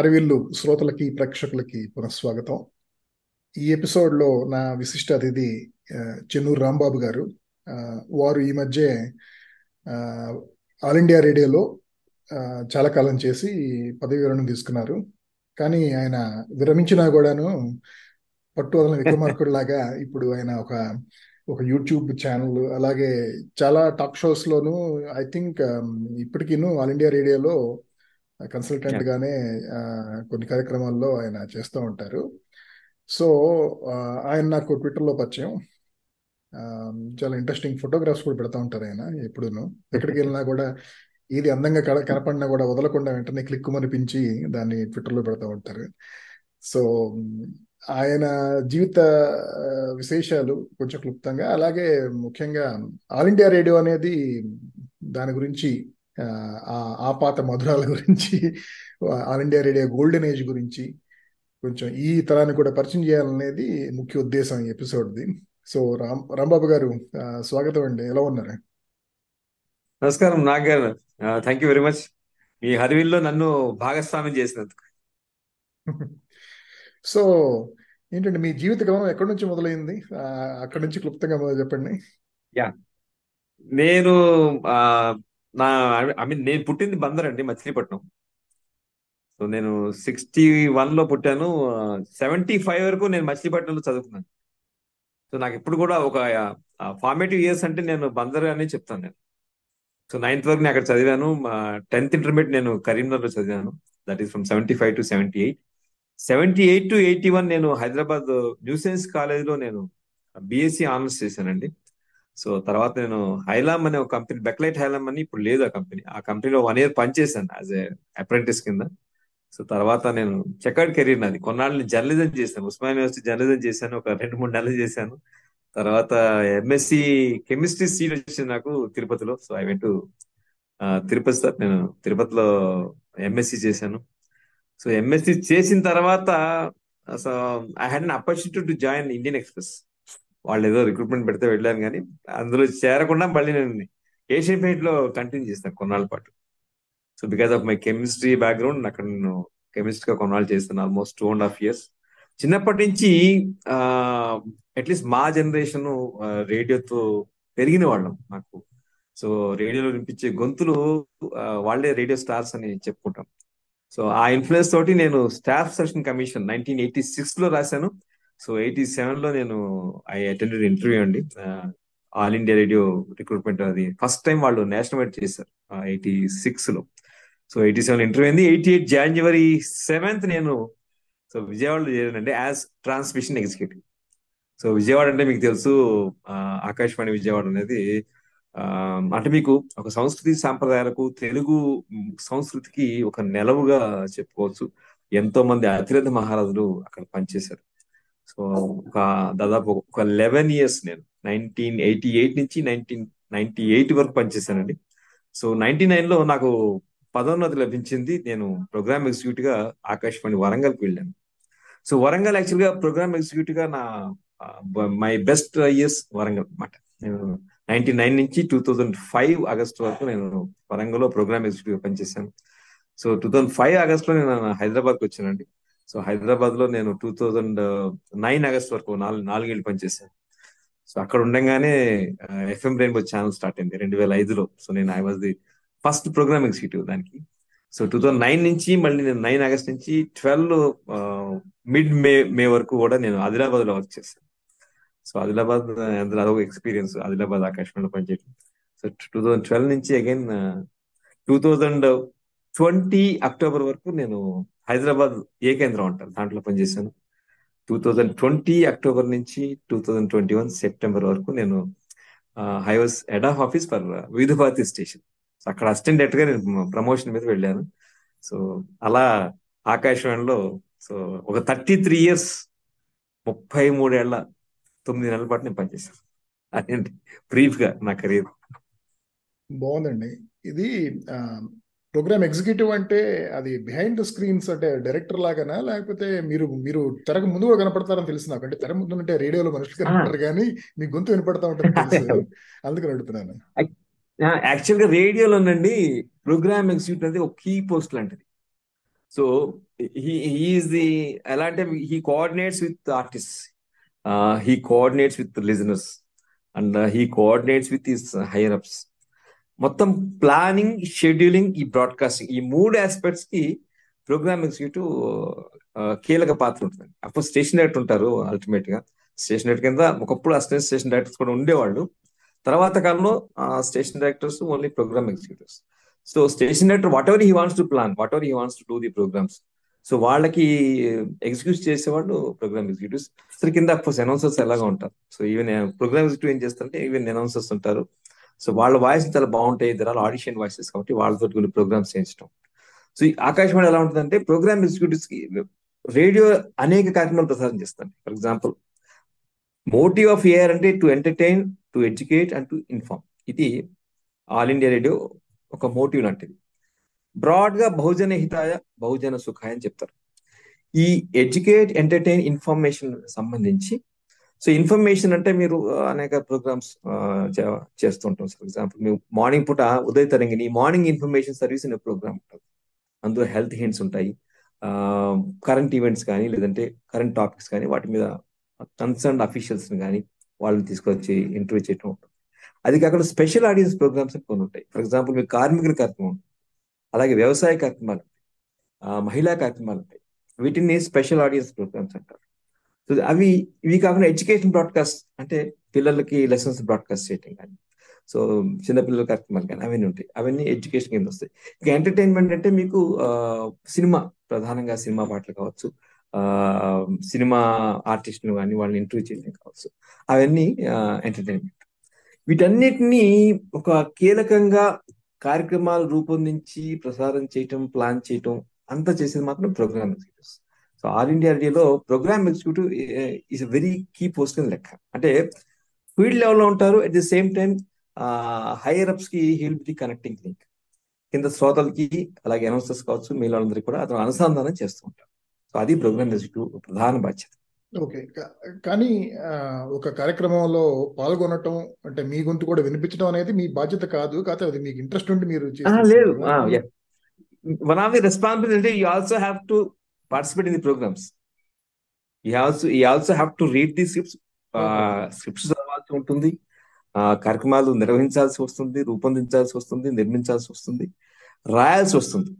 హరివిల్లు శ్రోతలకి ప్రేక్షకులకి పునఃస్వాగతం. ఈ ఎపిసోడ్లో నా విశిష్ట అతిథి చెన్నూరు రాంబాబు గారు. వారు ఈ మధ్య ఆల్ ఇండియా రేడియోలో చాలా కాలం చేసి పదవి విరమణ తీసుకున్నారు. కానీ ఆయన విరమించినా కూడాను పట్టు వదలని విక్రమార్కుడు లాగా ఇప్పుడు ఆయన ఒక ఒక యూట్యూబ్ ఛానల్ అలాగే చాలా టాక్ షోస్ లోను ఐ థింక్ ఇప్పటికీను ఆల్ ఇండియా రేడియోలో కన్సల్టెంట్. గానే కొన్ని కార్యక్రమాల్లో ఆయన చేస్తూ ఉంటారు. సో ఆయన నాకు ట్విట్టర్లో పరిచయం. చాలా ఇంట్రెస్టింగ్ ఫోటోగ్రాఫ్స్ కూడా పెడతా ఉంటారు ఆయన ఎప్పుడూను. ఎక్కడికి వెళ్ళినా కూడా ఏది అందంగా కన కనపడినా కూడా వదలకుండా వెంటనే క్లిక్ అనిపించి దాన్ని ట్విట్టర్లో పెడతా ఉంటారు. సో ఆయన జీవిత విశేషాలు కొంచెం క్లుప్తంగా అలాగే ముఖ్యంగా ఆల్ ఇండియా రేడియో అనేది దాని గురించి ఆ, పాత మధురాల గురించి all India radio golden age గురించి కొంచెం ఈ తరాన్ని కూడా పరిచయం చేయాలనేది ముఖ్య ఉద్దేశం ఈ ఎపిసోడ్ది. సో రామ్ రాంబాబు గారు స్వాగతం అండి. ఎలా ఉన్నారు? నమస్కారం నాగ్ గారు థ్యాంక్ యూ వెరీ మచ్ మీ హరివిల్లో నన్ను భాగస్వామ్యం చేసినందుకు. సో ఏంటంటే మీ జీవిత గమనం ఎక్కడి నుంచి మొదలైంది? అక్కడి నుంచి క్లుప్తంగా చెప్పండి. యా. నేను నా ఐ మీన్ నేను పుట్టింది బందర్ అండి మచిలీపట్నం. సో నేను సిక్స్టీ వన్లో పుట్టాను సెవెంటీ ఫైవ్ వరకు నేను మచిలీపట్నంలో చదువుకున్నాను. సో నాకు ఇప్పుడు కూడా ఒక ఫార్మేటివ్ ఇయర్స్ అంటే నేను బందర్ అని చెప్తాను నేను. సో నైన్త్ వరకు నేను అక్కడ చదివాను టెన్త్ ఇంటర్మీడియట్ నేను కరీంనగర్లో చదివాను. That is from seventy five to seventy eight seventy eight to eighty one నేను హైదరాబాద్ న్యూ సైన్స్ కాలేజ్లో నేను బీఎస్సీ ఆనర్స్ చేశానండి. సో తర్వాత నేను హైలామ్ అనే ఒక కంపెనీ బెక్లైట్ హైలామ్ అని ఇప్పుడు లేదు ఆ కంపెనీ. ఆ కంపెనీలో వన్ ఇయర్ పనిచేశాను యాజ్ ఏ అప్రెంటిస్ కింద. సో తర్వాత నేను చెకర్డ్ కెరీర్ నాది. కొన్నాళ్ళు జర్నలిజం చేశాను. ఉస్మాన్ యూనివర్సిటీ జర్నలిజం చేశాను. ఒక రెండు మూడు నెలలు చేశాను. తర్వాత ఎంఎస్సి కెమిస్ట్రీ సీట్ వచ్చింది నాకు తిరుపతిలో. So I went Tirupati sir. నేను తిరుపతిలో ఎంఎస్సి చేశాను. సో ఎంఎస్సి చేసిన తర్వాత I had an opportunity to join Indian Express వాళ్ళు ఏదో రిక్రూట్మెంట్ పెడితే వెళ్ళాను కానీ అందులో చేరకుండా మళ్ళీ నేను ఏషియన్ పెయింట్లో కంటిన్యూ చేస్తాను కొన్నాళ్ళ పాటు. So because of my chemistry background అక్కడ నేను కెమిస్ట్రీ గా కొన్నాళ్ళు చేస్తాను almost two and half years చిన్నప్పటి నుంచి అట్లీస్ట్ మా జనరేషన్ రేడియోతో పెరిగిన వాళ్ళం నాకు. సో రేడియోలో వినిపించే గొంతులు వాళ్ళే రేడియో స్టార్స్ అని చెప్పుకుంటాం. సో ఆ ఇన్ఫ్లుయెన్స్ తోటి నేను staff session commission nineteen eighty సిక్స్లో రాశాను. సో ఎయిటీ సెవెన్లో నేను ఐ అటెండెడ్ ఇంటర్వ్యూ అండి. ఆల్ ఇండియా రేడియో రిక్రూట్మెంట్ అది ఫస్ట్ టైం వాళ్ళు నేషనల్ వైడ్ చేశారు ఎయిటీ సిక్స్లో సో ఎయిటీ సెవెన్ ఇంటర్వ్యూ అయింది. ఎయిటీ ఎయిట్ జనవరి సెవెంత్ నేను సో విజయవాడలో చేరానండి as transmission executive. So Vijayawada అంటే మీకు తెలుసు ఆ, ఆకాశవాణి విజయవాడ అనేది ఆ, అంటే మీకు ఒక సంస్కృతి సాంప్రదాయాలకు తెలుగు సంస్కృతికి ఒక నెలవుగా చెప్పుకోవచ్చు. ఎంతో మంది అతిరథ మహారాజులు అక్కడ పనిచేశారు. సో ఒక దాదాపు ఒక లెవెన్ ఇయర్స్ నేను నైన్టీన్ ఎయిటీ ఎయిట్ నుంచి నైన్టీన్ నైన్టీ ఎయిట్ వరకు పనిచేశానండి. సో నైన్టీ నైన్లో నాకు పదోన్నతి లభించింది. నేను ప్రోగ్రామ్ ఎగ్జిక్యూటివ్గా ఆకాశవాణి వరంగల్కి వెళ్ళాను. సో వరంగల్ యాక్చువల్గా ప్రోగ్రామ్ ఎగ్జిక్యూటివ్గా నా మై బెస్ట్ ఇయర్స్ వరంగల్ అనమాట నేను నైన్టీ నైన్ నుంచి టూ థౌజండ్ ఫైవ్ ఆగస్ట్ వరకు నేను వరంగల్లో ప్రోగ్రామ్ ఎగ్జిక్యూటివ్గా పనిచేశాను. సో టూ థౌజండ్ ఫైవ్ ఆగస్ట్లో నేను హైదరాబాద్కి వచ్చానండి. సో హైదరాబాద్లో నేను టూ థౌజండ్ నైన్ ఆగస్ట్ వరకు నాలుగు నాలుగేళ్ళు పనిచేశాను. సో అక్కడ ఉండగానే ఎఫ్ఎం రెయిన్బో ఛానల్ స్టార్ట్ అయింది రెండు వేల ఐదులో సో నేను I was the first programme executive దానికి. సో టూ థౌజండ్ నైన్ నుంచి మళ్ళీ నేను నైన్ ఆగస్ట్ నుంచి ట్వెల్వ్ మిడ్ మే మే వరకు కూడా నేను ఆదిలాబాద్లో వర్క్ చేశాను. సో ఆదిలాబాద్ అందులో అదొక ఎక్స్పీరియన్స్. ఆదిలాబాద్ ఆకాశవాణిలో పనిచేయడం సో టూ థౌజండ్ ట్వెల్వ్ నుంచి again two thousand twenty October వరకు నేను హైదరాబాద్ ఏ కేంద్రం అంటారు? దాంట్లో పనిచేశాను టూ థౌజండ్ ట్వంటీ అక్టోబర్ నుంచి two thousand twenty one September వరకు నేను I was head of office for వివిధ స్టేషన్. సో అక్కడ అసిస్టెంట్ డైరెక్టర్గా నేను ప్రమోషన్ మీద వెళ్ళాను. సో అలా ఆకాశవాణిలో సో ఒక థర్టీ త్రీ ఇయర్స్ ముప్పై మూడేళ్ళ తొమ్మిది నెలల పాటు నేను పనిచేశాను. అదేంటి? బ్రీఫ్గా నా కెరీర్. బాగుందండి. ఇది ప్రోగ్రామ్ ఎగ్జిక్యూటివ్ అంటే అది బిహైండ్ ద స్క్రీన్స్ అంటే డైరెక్టర్ లాగానా? లేకపోతే మీరు మీరు తెరకు ముందు కూడా కనపడతారని తెలుసు నాకు అంటే తెర ముందు అంటే రేడియోలో మనుషులు కనపడతారు కానీ మీ గొంతు వినపడతా తెలుసు. అందుకని అడుగుతున్నాను. యాక్చువల్గా రేడియోలోనండి ప్రోగ్రామ్ ఎగ్జిక్యూటివ్ అనేది ఒక కీ పోస్ట్ లాంటిది. సో హీ ఈజ్ ది ఎలా అంటే he coordinates with artist he coordinates with listeners and he coordinates with his higher ups మొత్తం ప్లానింగ్ షెడ్యూలింగ్ ఈ బ్రాడ్కాస్టింగ్ ఈ మూడు ఆస్పెక్ట్స్కి ప్రోగ్రామ్ ఎగ్జిక్యూటివ్ కీలక పాత్ర ఉంటుంది. అప్పుడు స్టేషన్ డైరెక్టర్ ఉంటారు అల్టిమేట్గా. స్టేషన్ డైరెక్టర్ కింద ఒకప్పుడు అసిస్టెంట్ స్టేషన్ డైరెక్టర్స్ కూడా ఉండేవాళ్ళు. తర్వాత కాలంలో station directors only program executives so station director whatever he wants to plan whatever he wants to do the programs so వాళ్ళకి ఎగ్జిక్యూట్ చేసేవాళ్ళు ప్రోగ్రామ్ ఎగ్జిక్యూటివ్స్ అసలు కింద అఫ్కోర్స్ అనౌన్సర్స్ ఎలాగా ఉంటారు. సో ఈవెన్ ప్రోగ్రామ్ ఎగ్జిక్యూటివ్ ఏం చేస్తారంటే ఈవెన్ అనౌన్సర్స్ ఉంటారు. So వాళ్ళ వాయిస్ చాలా బాగుంటాయి. ఇద్దరు ఆడిషన్ వాయిసెస్ కాబట్టి వాళ్ళతో కొన్ని ప్రోగ్రామ్స్ చేయించడం సో ఈ ఆకాశవాణి ఎలా ఉంటుందంటే ప్రోగ్రామ్ ఎగ్జిక్యూటివ్స్కి రేడియో అనేక కార్యక్రమాలు ప్రసారం చేస్తాను for example motive of year అంటే to entertain to educate and to inform ఇది ఆల్ ఇండియా రేడియో ఒక మోటివ్ లాంటిది. బ్రాడ్గా బహుజన హితాయ బహుజన సుఖాయ అని చెప్తారు. ఈ ఎడ్యుకేట్ ఎంటర్టైన్ ఇన్ఫర్మేషన్ సంబంధించి సో ఇన్ఫర్మేషన్ అంటే మీరు అనేక ప్రోగ్రామ్స్ చేస్తుంటాం. ఫర్ ఎగ్జాంపుల్ మీరు మార్నింగ్ పూట Udaya Tarangini morning information service అనే ప్రోగ్రామ్ ఉంటుంది. అందులో హెల్త్ హింట్స్ ఉంటాయి. కరెంట్ ఈవెంట్స్ కానీ లేదంటే కరెంట్ టాపిక్స్ కానీ వాటి మీద కన్సర్న్ అఫీషియల్స్ కానీ వాళ్ళని తీసుకొచ్చి ఇంటర్వ్యూ చేయడం ఉంటుంది. అది కాకుండా స్పెషల్ ఆడియన్స్ ప్రోగ్రామ్స్ కొన్ని ఉంటాయి. ఫర్ ఎగ్జాంపుల్ మీకు కార్మికుల కార్యక్రమం అలాగే వ్యవసాయ కార్యక్రమాలు ఉంటాయి. మహిళా కార్యక్రమాలు ఉంటాయి. వీటిని స్పెషల్ ఆడియన్స్ ప్రోగ్రామ్స్ అంటారు. సో అవి ఇవి కాకుండా ఎడ్యుకేషన్ బ్రాడ్కాస్ట్ అంటే పిల్లలకి లెసన్స్ బ్రాడ్కాస్ట్ చేయటం కానీ సో చిన్నపిల్లల కార్యక్రమాలు కానీ అవన్నీ ఉంటాయి. అవన్నీ ఎడ్యుకేషన్ కింద వస్తాయి. ఇంకా ఎంటర్టైన్మెంట్ అంటే మీకు సినిమా ప్రధానంగా సినిమా పాటలు కావచ్చు సినిమా ఆర్టిస్ట్ను కానీ వాళ్ళని ఇంటర్వ్యూ చేయడం కావచ్చు. అవన్నీ ఎంటర్టైన్మెంట్. వీటన్నిటినీ ఒక కీలకంగా కార్యక్రమాలు రూపొందించి ప్రసారం చేయటం ప్లాన్ చేయటం అంతా చేసేది మాత్రం programming executives so all India రేడియోలో program executive is very key post లెక్క. అంటే ఫీల్డ్ లెవెల్లో ఉంటారు at the same time higher అప్స్కి he'll be connecting link కింద శ్రోతలకి అలాగే అనౌన్సర్స్ కావచ్చు మీ వాళ్ళందరికీ కూడా అతను అనుసంధానం చేస్తూ ఉంటారు. సో అది ప్రోగ్రామ్ ఎగ్జిక్యూటివ్ ప్రధాన బాధ్యత. ఓకే. కానీ ఒక కార్యక్రమంలో పాల్గొనటం అంటే మీ గొంతు కూడా వినిపించడం అనేది మీ బాధ్యత కాదు కాకపోతే అది మీకు ఇంట్రెస్ట్ ఉండి మీరు లేదు. One of the responsibility you also have to participate in the programs he also he also have to read the scripts scripts చదవాల్సి ఉంటుంది. కార్యక్రమాలు నిర్వహించాల్సి వస్తుంది రూపొందించాల్సి వస్తుంది నిర్మించాల్సి వస్తుంది రాయాల్సి వస్తుంది.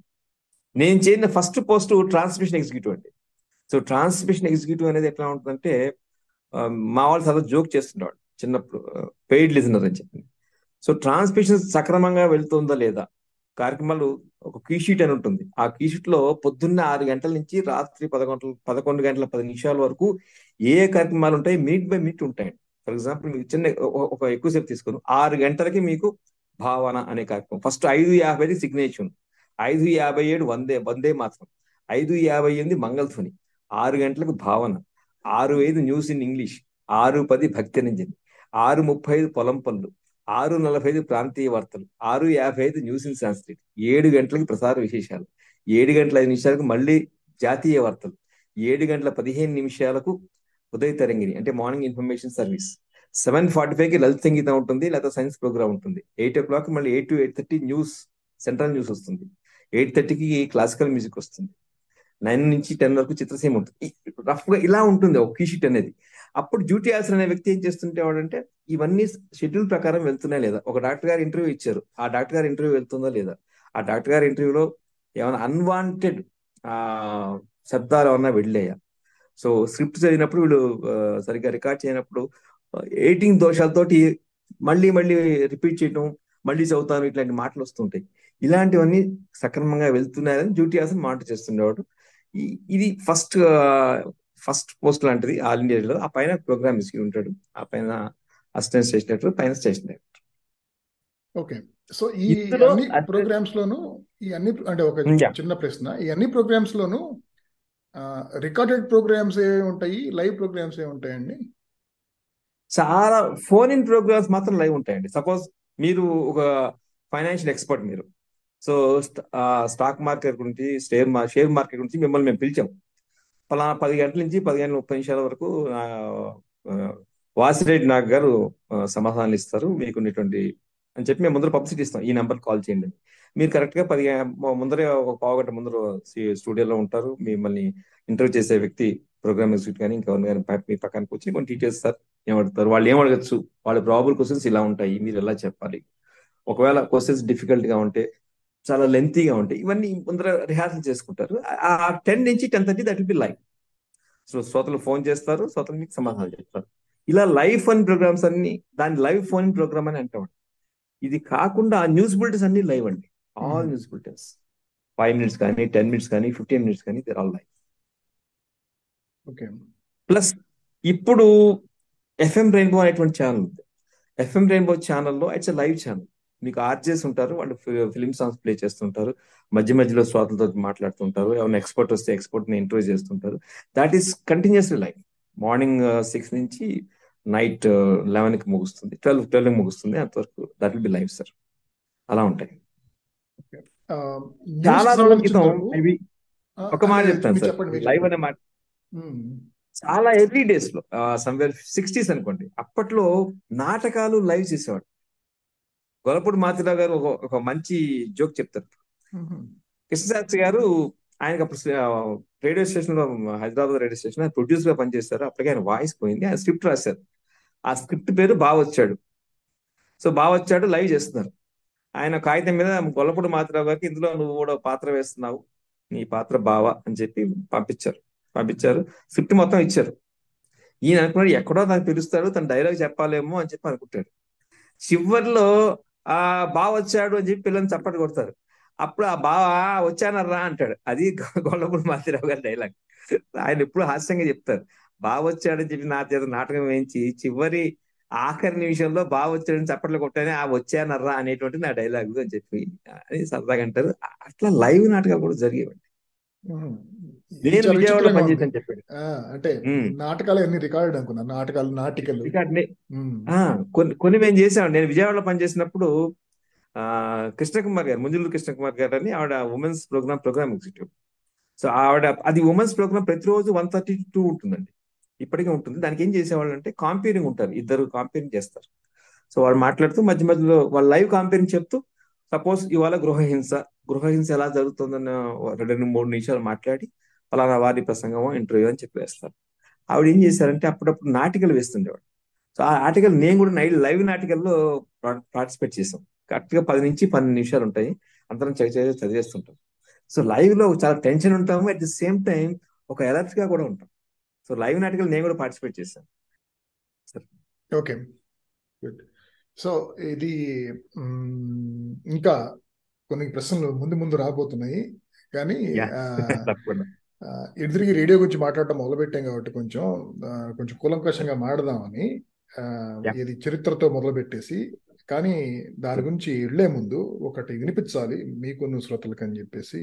నేను చేసిన ఫస్ట్ పోస్ట్ ట్రాన్స్మిషన్ ఎగ్జిక్యూటివ్ అండి. సో ట్రాన్స్మిషన్ ఎగ్జిక్యూటివ్ అనేది ఎట్లా ఉంటుందంటే మా వాళ్ళు చాలా జోక్ చేస్తుండేవాడు చిన్నప్పుడు పెయిడ్ లిజనర్ అని చెప్పి. సో ట్రాన్స్మిషన్ సక్రమంగా వెళ్తుందా లేదా? కార్యక్రమాలు ఒక కీషీట్ అని ఉంటుంది. ఆ కీషీట్లో పొద్దున్న ఆరు గంటల నుంచి రాత్రి పదకొండు పదకొండు గంటల పది నిమిషాల వరకు ఏ కార్యక్రమాలు ఉంటాయి మినిట్ బై మినిట్ ఉంటాయి ఫర్ ఎగ్జాంపుల్ మీకు చిన్న ఒక ఎక్కువసేపు తీసుకుని ఆరు గంటలకి మీకు భావన అనే కార్యక్రమం. ఫస్ట్ ఐదు యాభైది సిగ్నేచర్ ఐదు యాభై ఏడు వందే వందే మాత్రం. ఐదు యాభై ఎనిమిది మంగళధ్వని. ఆరు గంటలకు భావన. ఆరు ఐదు న్యూస్ ఇన్ ఇంగ్లీష్ ఆరు పది భక్తి రంజని ఆరు ముప్పై ఐదు పొలం పనులు. ఆరు నలభై ఐదు ప్రాంతీయ వార్తలు ఆరు యాభై ఐదు న్యూస్ ఇన్ సాంస్క్రిట్ ఏడు గంటలకి ప్రసార విశేషాలు ఏడు గంటల ఐదు నిమిషాలకు మళ్ళీ జాతీయ వార్తలు ఏడు గంటల పదిహేను నిమిషాలకు ఉదయ తరంగిణి అంటే morning information service. Seven forty ఫైవ్కి లలిత సంగీతం ఉంటుంది లేదా సైన్స్ ప్రోగ్రామ్ ఉంటుంది. ఎయిట్ ఓ క్లాక్ మళ్ళీ eight to eight thirty news central news వస్తుంది. ఎయిట్ థర్టీకి క్లాసికల్ మ్యూజిక్ వస్తుంది. నైన్ నుంచి టెన్ వరకు చిత్రసీమ ఉంటుంది. రఫ్గా ఇలా ఉంటుంది ఒక కీషీట్ అనేది. అప్పుడు డ్యూటీ ఆఫీసర్ అనే వ్యక్తి ఏం చేస్తుంటేవాడంటే ఇవన్నీ షెడ్యూల్ ప్రకారం వెళ్తున్నాయి లేదా? ఒక డాక్టర్ గారు ఇంటర్వ్యూ ఇచ్చారు. ఆ డాక్టర్ గారు ఇంటర్వ్యూ వెళ్తుందా లేదా? ఆ డాక్టర్ గారి ఇంటర్వ్యూలో ఏమైనా అన్వాంటెడ్ ఆ శబ్దాలు ఏమన్నా వెళ్ళాయా? సో స్క్రిప్ట్ చదివినప్పుడు వీళ్ళు సరిగ్గా రికార్డ్ చేయనప్పుడు ఎయిటింగ్ దోషాలతోటి మళ్ళీ మళ్ళీ రిపీట్ చేయడం మళ్ళీ చదువుతాను ఇట్లాంటి మాటలు వస్తుంటాయి. ఇలాంటివన్నీ సక్రమంగా వెళ్తున్నాయని డ్యూటీ ఆసన్ మాట చేస్తుండేవాడు. ఇది ఫస్ట్ ఫస్ట్ పోస్ట్ లాంటిది ఆల్ ఇండియాలో ఆ పైన ప్రోగ్రామ్ ఇసి ఉంటాడు. ఆ పైన అసిస్టెంట్ స్టేషన్ డైరెక్టర్ పైన స్టేషన్ డైరెక్టర్. ఓకే. సో ఈ అన్ని ప్రోగ్రామ్స్ లోను ఈ అన్ని అంటే ఒక చిన్న ప్రశ్న. ఈ అన్ని ప్రోగ్రామ్స్ లోను రికార్డెడ్ ప్రోగ్రామ్స్ ఏ ఉంటాయి? లైవ్ ప్రోగ్రామ్స్ ఏ ఉంటాయండి? చాలా ఫోన్ ఇన్ ప్రోగ్రామ్స్ మాత్రం లైవ్ ఉంటాయండి. సపోజ్ మీరు ఒక ఫైనాన్షియల్ ఎక్స్పర్ట్ మీరు. సో స్టాక్ మార్కెట్ గురించి షేర్ షేర్ మార్కెట్ గురించి మిమ్మల్ని మేము పిలిచాం. పలానా పది గంటల నుంచి పది గంటల ముప్పై నిమిషాల వరకు వాసిరెడ్డి నాగ్ గారు సమాధానాలు ఇస్తారు. మీకున్నటువంటి అని చెప్పి మేము ముందర పబ్లిసిటీ ఇస్తాం. ఈ నెంబర్ కాల్ చేయండి మీరు కరెక్ట్గా పది ముందరే ఒక పావుగంట ముందర స్టూడియోలో ఉంటారు. మిమ్మల్ని ఇంటర్వ్యూ చేసే వ్యక్తి ప్రోగ్రామ్ ఎగ్జిక్యూట్ కానీ ఇంకెవరిని కానీ మీ పక్కన వచ్చి కొన్ని డీటెయిల్స్ సార్ ఏమడుగుతారు వాళ్ళు ఏం అడగచ్చు? వాళ్ళ ప్రాబుల్ క్వశ్చన్స్ ఇలా ఉంటాయి. మీరు ఎలా చెప్పాలి? ఒకవేళ క్వశ్చన్స్ డిఫికల్ట్గా ఉంటే చాలా లెంతీగా ఉంటాయి. ఇవన్నీ ముందర రిహార్సల్ చేసుకుంటారు. ఆ టెన్ నుంచి ten thirty that will be live so శ్రోతలు ఫోన్ చేస్తారు. శ్రోతలు మీకు సమాధానం చెప్తారు. ఇలా లైవ్ ఫోన్ ప్రోగ్రామ్స్ అన్ని దాని లైవ్ ఫోన్ ప్రోగ్రామ్ అని అంటాం. ఇది కాకుండా న్యూస్ బులెటిన్స్ అన్ని లైవ్ అండి. All. News bulletins five minutes కానీ టెన్ మినిట్స్ కానీ ఫిఫ్టీన్ మినిట్స్ కానీ there all live okay plus ఇప్పుడు ఎఫ్ఎం రెయిన్బో అనేటువంటి ఛానల్ ఉంది. ఎఫ్ఎం రెయిన్బో ఛానల్లో ఇట్స్ లైవ్ ఛానల్ మీకు ఆర్జేస్ ఉంటారు వాళ్ళు ఫిలిం సాంగ్స్ ప్లే చేస్తుంటారు మధ్య మధ్యలో శ్రోతలతో మాట్లాడుతుంటారు ఏమైనా ఎక్స్పర్ట్ వస్తే ఎక్స్పర్ట్ని ఇంటర్వ్యూ చేస్తుంటారు. That is continuously live morning six నుంచి నైట్ లెవెన్కి ముగుస్తుంది. ట్వెల్వ్ ట్వెల్వ్ ముగుస్తుంది. అంతవరకు that will be live sir అలా ఉంటాయి. న్యూస్ చాలా రోజుల క్రితం ఆ, ఒక మాట చెప్తాను సార్ లైవ్ అనే మాట. మ్మ్. చాలా ఎర్లీ డేస్లో సమ్వేర్ సిక్స్టీస్ అనుకోండి. అప్పట్లో నాటకాలు లైవ్ చేసేవాడు. గొల్లపూడి మాతిరావు గారు ఒక మంచి జోక్ చెప్తారు. కృష్ణశాస్త్రి గారు ఆయనకు అప్పుడు రేడియో స్టేషన్లో హైదరాబాద్ రేడియో స్టేషన్ ఆయన ప్రొడ్యూసర్గా పనిచేస్తారు అప్పటికే ఆయన వాయిస్ పోయింది. ఆయన స్క్రిప్ట్ రాశారు. ఆ స్క్రిప్ట్ పేరు బావొచ్చాడు సో బావొచ్చాడు లైవ్ చేస్తున్నారు. ఆయన కాగితం మీద గొల్లపూడి మాతిరావు గారికి ఇందులో నువ్వు కూడా పాత్ర వేస్తున్నావు. నీ పాత్ర బావ అని చెప్పి పంపించారు. పంపించారు. స్క్రిప్ట్ మొత్తం ఇచ్చారు. ఈయన అనుకున్నాడు ఎక్కడో తను పిలుస్తాడు తన డైలాగ్ చెప్పాలేమో అని చెప్పి అనుకుంటాడు. చివరిలో ఆ బావ వచ్చాడు అని చెప్పి పిల్లల్ని చప్పట్లు కొడతారు. అప్పుడు ఆ బావ వచ్చానర్రా అంటాడు. అది గొల్లపూడి మాతిరావు గారి డైలాగ్. ఆయన ఎప్పుడు హాస్యంగా చెప్తారు. బావ వచ్చాడని చెప్పి నా చేత నాటకం వేయించి చివరి ఆఖరి నిమిషంలో బావ వచ్చాడని చప్పట్లు కొట్టానే ఆ వచ్చానర్రా అనేటువంటి నా డైలాగ్ అని చెప్పి అని సరదాగా అంటారు. అట్లా లైవ్ నాటకాలు కూడా జరిగేవండి. నేను విజయవాడలో చెప్పాడు. అంటే. నాటకాలు అన్ని రికార్డ్ అనుకున్నా నాటకాలు నాటికలు. కొన్ని కొన్ని మేము చేసాం నేను విజయవాడలో పనిచేసినప్పుడు ఆ కృష్ణకుమార్ గారు ముంజులూరు కృష్ణకుమార్ గారు అని ఆవిడ women's program program executive. So ఆవిడ అది ఉమెన్స్ ప్రోగ్రామ్ ప్రతిరోజు వన్ థర్టీ టూ ఉంటుందండి. ఇప్పటికే ఉంటుంది. దానికి ఏం చేసేవాళ్ళు అంటే కాంపేరింగ్ ఉంటారు. ఇద్దరు కాంపేరింగ్ చేస్తారు. సో వాళ్ళు మాట్లాడుతూ మధ్య మధ్యలో వాళ్ళు లైవ్ కాంపేరింగ్ చెప్తూ సపోజ్ ఇవాళ గృహహింస గృహహింస ఎలా జరుగుతుందన్న రెండు మూడు నిమిషాలు మాట్లాడి ఫలానా వారి ప్రసంగం ఇంటర్వ్యూ అని చెప్పేస్తారు. ఆవిడ ఏం చేశారంటే అప్పుడప్పుడు నాటికలు వేస్తుండేవాడు. సో ఆ ఆర్టికల్ నేను కూడా నైట్ లైవ్ నాటికల్లో పార్టిసిపేట్ చేసాం కరెక్ట్గా పది నుంచి పన్నెండు నిమిషాలు ఉంటాయి. అందరం చదివి చదివి చదివేస్తుంటాం సో లైవ్లో చాలా టెన్షన్ ఉంటాము. అట్ ది సేమ్ టైం ఒక అలర్ట్గా కూడా ఉంటాం. సో లైవ్ నాటికల్ నేను కూడా పార్టిసిపేట్ చేశాను. ఓకే. గుడ్. సో ఇది ఇంకా కొన్ని ప్రశ్నలు ముందు ముందు రాబోతున్నాయి. కానీ తిరిగి రేడియో గురించి మాట్లాడటం మొదలుపెట్టాం కాబట్టి కొంచెం కొంచెం కూలంకషంగా మాడదామని ఇది చరిత్రతో మొదలుపెట్టేసి కానీ దాని గురించి వెళ్ళే ముందు ఒకటి వినిపించాలి మీకున్న శ్రోతలకు అని చెప్పేసి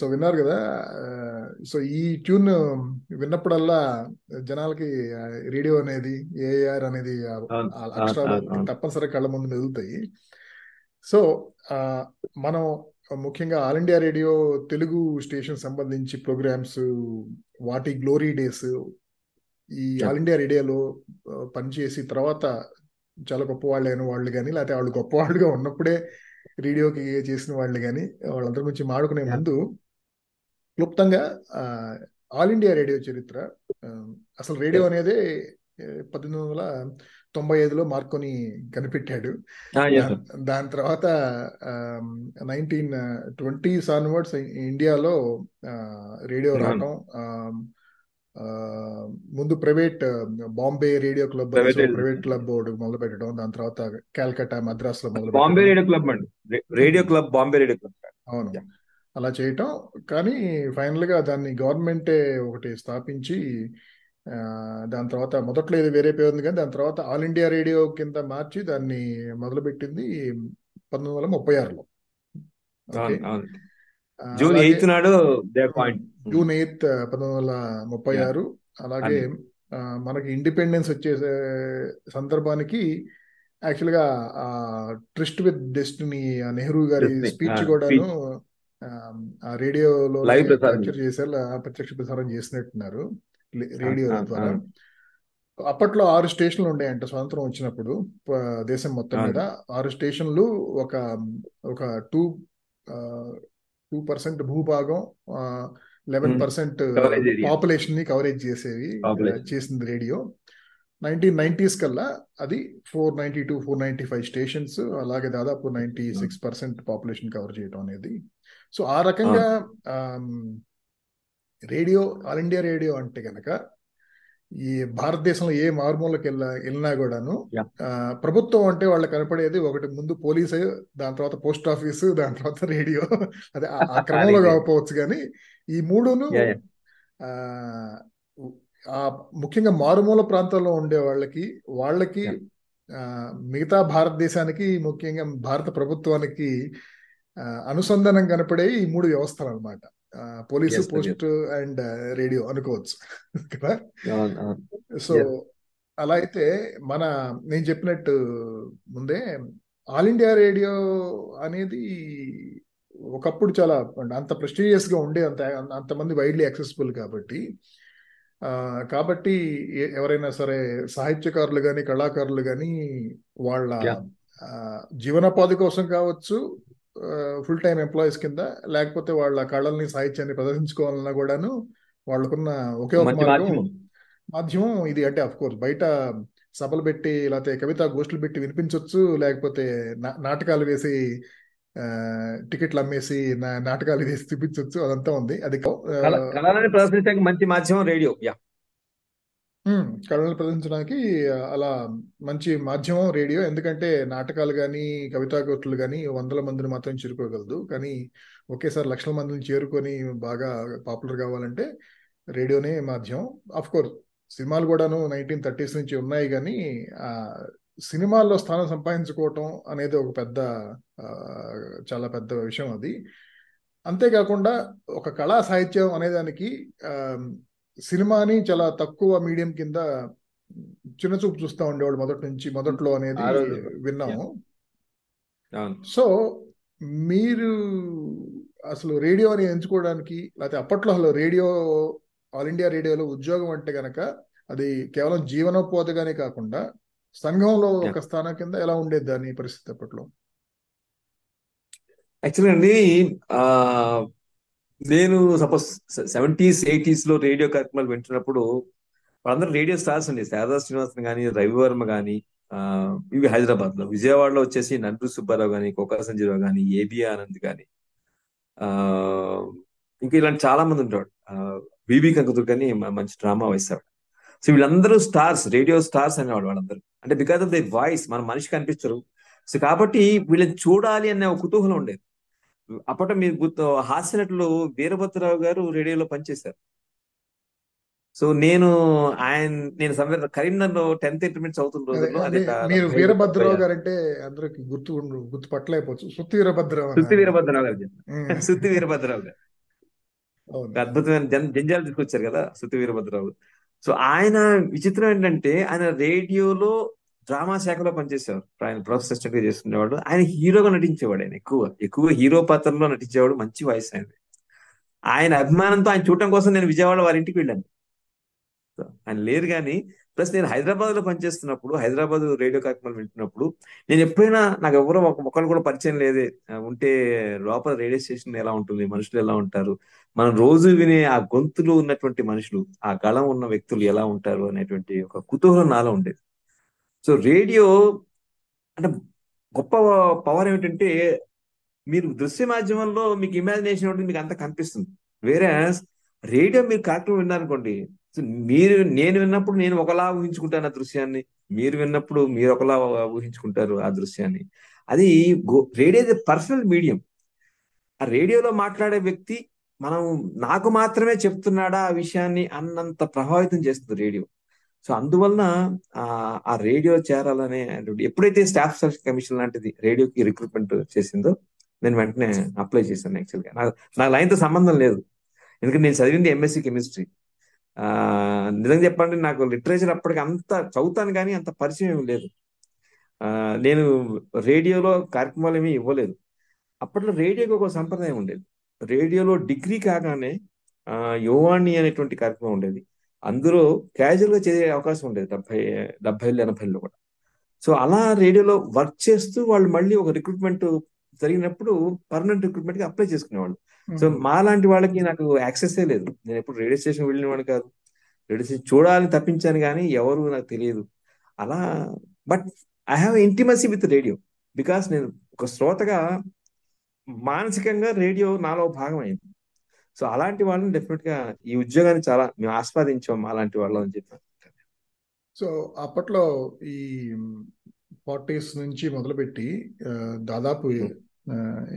సో విన్నారు కదా సో ఈ ట్యూన్ విన్నప్పుడల్లా జనాలకి రేడియో అనేది ఏఆర్ అనేది అక్షరాలు తప్పనిసరిగా కళ్ళ ముందు మెదులుతాయి. సో మనం ముఖ్యంగా all India radio Telugu station సంబంధించి ప్రోగ్రామ్స్ వాటి గ్లోరీ డేస్ ఈ ఆల్ ఇండియా రేడియోలో పనిచేసి తర్వాత చాలా గొప్ప వాళ్ళు అయిన వాళ్ళు కానీ లేకపోతే వాళ్ళు గొప్పవాళ్ళుగా ఉన్నప్పుడే రేడియోకి చేసిన వాళ్ళు కానీ వాళ్ళందరి గురించి మాడుకునే ముందు క్లుప్తంగా ఆల్ ఇండియా రేడియో చరిత్ర అసలు రేడియో అనేది పద్దెనిమిది వందల తొంభై ఐదులో మార్కొని కనిపెట్టాడు. దాని తర్వాత నైన్టీన్ ట్వంటీస్ ఆన్వర్డ్స్ ఇండియాలో రేడియో రావటం ముందు private Bombay radio club private club. మొదలు పెట్టడం దాని తర్వాత కాల్కటా మద్రాసులో మొదలు బాంబే రేడియో క్లబ్ అండి. Radio club Bombay radio club. అవును. అలా చేయటం. కానీ ఫైనల్గా దాన్ని గవర్నమెంటే ఒకటి స్థాపించి దాని తర్వాత మొదట్లో ఇది వేరే పేరు ఉంది కానీ దాని తర్వాత ఆల్ ఇండియా రేడియో కింద మార్చి దాన్ని మొదలుపెట్టింది పంతొమ్మిది వందల ముప్పై ఆరులో. జూన్ ఎయిత్ నాడు జూన్ ఎయిత్ పంతొమ్మిది వందల ముప్పై ఆరు. అలాగే మనకి ఇండిపెండెన్స్ వచ్చే సందర్భానికి యాక్చువల్గా ట్రిస్ట్ విత్ డెస్టినీ నెహ్రూ గారి స్పీచ్ కూడాను ఆ, క్యాప్చర్ చేశారు ప్రత్యక్ష ప్రసారం చేసినట్టున్నారు. రేడియో ద్వారా. అప్పట్లో ఆరు స్టేషన్లు ఉండేయంట స్వాతంత్రం వచ్చినప్పుడు దేశం మొత్తం మీద. ఆరు స్టేషన్లు ఒక ఒక టూ టూ పర్సెంట్ భూభాగం లెవెన్. పర్సెంట్ పాపులేషన్ని కవరేజ్ చేసేవి చేసింది రేడియో. నైన్టీన్ నైన్టీస్ కల్లా అది four ninety two four ninety five stations అలాగే దాదాపు ninety six percent population cover చేయడం అనేది. సో ఆ రకంగా రేడియో ఆల్ ఇండియా రేడియో అంటే గనక ఈ భారతదేశంలో ఏ మారుమూలకి వెళ్ళా వెళ్ళినా కూడాను ప్రభుత్వం అంటే వాళ్ళకి కనపడేది ఒకటి ముందు పోలీసు దాని తర్వాత పోస్ట్ ఆఫీసు దాని తర్వాత రేడియో. అదే ఆ క్రమంలో కాకపోవచ్చు కానీ ఈ మూడును ఆ, ముఖ్యంగా మారుమూల ప్రాంతాల్లో ఉండే వాళ్ళకి వాళ్ళకి మిగతా భారతదేశానికి ముఖ్యంగా భారత ప్రభుత్వానికి అనుసంధానం కనపడే ఈ మూడు వ్యవస్థలు అనమాట పోలీసు పోస్ట్ అండ్ రేడియో అనుకోవచ్చు. కదా? సో అలా అయితే మన నేను చెప్పినట్టు ముందే ఆల్ ఇండియా రేడియో అనేది ఒకప్పుడు చాలా అంత ప్రెస్టీజియస్గా ఉండే అంత అంతమంది వైడ్లీ యాక్సెసిబుల్ కాబట్టి కాబట్టి ఎవరైనా సరే సాహిత్యకారులు కానీ కళాకారులు కానీ వాళ్ళ జీవనోపాధి కోసం కావచ్చు ఫుల్ టైం ఎంప్లాయీస్ కింద లేకపోతే వాళ్ళ కళల్ని సాహిత్యాన్ని ప్రదర్శించుకోవాలన్నా కూడాను వాళ్ళకున్న ఒకే ఒక మార్గం మాధ్యమం. మాధ్యమం ఇది. అంటే అఫ్ కోర్స్ బయట సభలు పెట్టి లేకపోతే కవితా గోష్ఠులు పెట్టి వినిపించవచ్చు లేకపోతే నాటకాలు వేసి టికెట్లు అమ్మేసి నాటకాలు వేసి చూపించవచ్చు అదంతా ఉంది. అది మంచి మాధ్యమం రేడియో. కళలు ఉమ్, ప్రదర్శించడానికి అలా మంచి మాధ్యమం రేడియో. ఎందుకంటే నాటకాలు కానీ కవితా గోష్ఠులు కానీ వందల మందిని మాత్రం చేరుకోగలదు. కానీ ఒకేసారి లక్షల మందిని చేరుకొని బాగా పాపులర్ కావాలంటే రేడియోనే మాధ్యమం. అఫ్ కోర్స్ సినిమాలు కూడాను నైన్టీన్ థర్టీస్ నుంచి ఉన్నాయి కానీ సినిమాల్లో స్థానం సంపాదించుకోవటం అనేది ఒక పెద్ద చాలా పెద్ద విషయం అది. అంతేకాకుండా ఒక కళా సాహిత్యం అనేదానికి సినిమాని చాలా తక్కువ మీడియం కింద చిన్న చూపు చూస్తూ ఉండేవాళ్ళు మొదటి నుంచి మొదట్లో అనేది విన్నాము. సో మీరు అసలు రేడియోని ఎంచుకోవడానికి లేకపోతే అప్పట్లో అసలు రేడియో ఆల్ ఇండియా రేడియోలో ఉద్యోగం అంటే గనక అది కేవలం జీవనోపాధిగానే కాకుండా సంఘంలో ఒక స్థానం కింద ఎలా ఉండేది దాని పరిస్థితి అప్పట్లో? యాక్చువల్గా అండి నేను సపోజ్ సెవెంటీస్ ఎయిటీస్లో రేడియో కార్యక్రమాలు వింటున్నప్పుడు వాళ్ళందరూ రేడియో స్టార్స్ అండి. శారదా శ్రీనివాసన్ కానీ రవివర్మ కానీ ఆ, ఇవి హైదరాబాద్లో విజయవాడలో వచ్చేసి నందు సుబ్బారావు కానీ కోకా సంజీరావు కానీ ఏబి ఆనంద్ కానీ ఆ ఇంకా ఇలాంటి చాలా మంది ఉంటాడు బీబీ కంకుతుర్ కానీ మంచి డ్రామా వేస్తాడు సో వీళ్ళందరూ స్టార్స్ రేడియో స్టార్స్ అనేవాడు వాళ్ళందరూ. అంటే బికాస్ ఆఫ్ ద వాయిస్ మన మనిషి కనిపించరు సో కాబట్టి వీళ్ళని చూడాలి అనే ఒక కుతూహలం ఉండేది. అప్పట్లో మీరు గుర్తు హాస్య నటులు వీరభద్రరావు గారు రేడియోలో పనిచేశారు. సో నేను ఆయన నేను కరీంనగర్ టెన్త్ ఇంటర్మీడియట్ చదువుతున్న రోజుల్లో అదే మీరు వీరభద్రరావు గారు అంటే అందరికి గుర్తు గుర్తు పట్టలేకపోవచ్చు సుత్తి వీరభద్రరావు సుత్తి వీరభద్రరావు గారు సుత్తి వీరభద్రరావు గారు. అద్భుతమైన జన్ జంజాలు తీసుకొచ్చారు కదా సుత్తి వీరభద్రరావు. సో ఆయన విచిత్రం ఏంటంటే ఆయన రేడియోలో డ్రామా శాఖలో పనిచేసేవారు. ఆయన ప్రొఫెసర్ అసిస్టెంట్గా చేస్తుండేవాడు. ఆయన హీరోగా నటించేవాడు ఆయన ఎక్కువ. ఎక్కువ హీరో పాత్రలో నటించేవాడు. మంచి వాయిస్ ఆయన ఆయన అభిమానంతో ఆయన చూడటం కోసం నేను విజయవాడ వారి ఇంటికి వెళ్ళాను. ఆయన లేరు కానీ ప్లస్ నేను హైదరాబాద్లో పనిచేస్తున్నప్పుడు హైదరాబాద్ రేడియో కార్యక్రమాలు వింటున్నప్పుడు నేను ఎప్పుడైనా నాకు ఎవరో ఒక ఒకరు కూడా పరిచయం లేదే. ఉంటే లోపల రేడియో స్టేషన్ ఎలా ఉంటుంది? మనుషులు ఎలా ఉంటారు? మనం రోజు వినే ఆ గొంతులు ఉన్నటువంటి మనుషులు ఆ గళం ఉన్న వ్యక్తులు ఎలా ఉంటారు? అనేటువంటి ఒక కుతూహలం నాలో ఉండేది. సో రేడియో అంటే గొప్ప పవర్ ఏమిటంటే మీరు దృశ్య మాధ్యమంలో మీకు ఇమాజినేషన్ ఉంటుంది మీకు అంత కనిపిస్తుంది. వేరే రేడియో మీరు కార్యక్రమం విన్నారనుకోండి మీరు నేను విన్నప్పుడు నేను ఒకలా ఊహించుకుంటాను ఆ దృశ్యాన్ని. మీరు విన్నప్పుడు మీరు ఒకలా ఊహించుకుంటారు ఆ దృశ్యాన్ని. అది రేడియో పర్సనల్ మీడియం ఆ రేడియోలో మాట్లాడే వ్యక్తి మనం నాకు మాత్రమే చెప్తున్నాడా ఆ విషయాన్ని అన్నంత ప్రభావితం చేస్తుంది రేడియో. సో అందువలన ఆ రేడియో చేరాలనే ఎప్పుడైతే స్టాఫ్ సెలక్షన్ కమిషన్ లాంటిది రేడియోకి రిక్రూట్మెంట్ చేసిందో నేను వెంటనే అప్లై చేశాను యాక్చువల్గా. నాకు నాకు లైన్తో సంబంధం లేదు. ఎందుకంటే నేను చదివింది ఎంఎస్సి కెమిస్ట్రీ. నిజంగా చెప్పండి నాకు లిటరేచర్ అప్పటికి అంత చదువుతాను కానీ అంత పరిచయం లేదు. నేను రేడియోలో కార్యక్రమాలు ఏమీ ఇవ్వలేదు. అప్పట్లో రేడియోకి ఒక సంప్రదాయం ఉండేది. రేడియోలో డిగ్రీ కాగానే యువాణి అనేటువంటి కార్యక్రమం ఉండేది. అందులో క్యాజువల్గా చేసే అవకాశం ఉండేది. డెబ్బై డెబ్బైలు ఎనభైలో కూడా. సో అలా రేడియోలో వర్క్ చేస్తూ వాళ్ళు మళ్ళీ ఒక రిక్రూట్మెంట్ జరిగినప్పుడు పర్మనెంట్ రిక్రూట్మెంట్కి అప్లై చేసుకునేవాళ్ళు. సో మ్మ్. మా లాంటి వాళ్ళకి నాకు యాక్సెస్ లేదు. నేను ఎప్పుడు రేడియో స్టేషన్ వెళ్ళిన వాడిని కాదు. రేడియో స్టేషన్ చూడాలని తప్పించాను కానీ ఎవరు నాకు తెలియదు. అలా but I have intimacy with radio because నేను ఒక శ్రోతగా మానసికంగా రేడియో నాలో భాగం అయింది. సో అలాంటి వాళ్ళని డెఫినెట్గా ఈ ఉద్యోగాన్ని చాలా మేము ఆస్వాదించాం అలాంటి వాళ్ళం అని చెప్పాను సో అప్పట్లో ఈ ఫార్టీస్ నుంచి మొదలుపెట్టి దాదాపు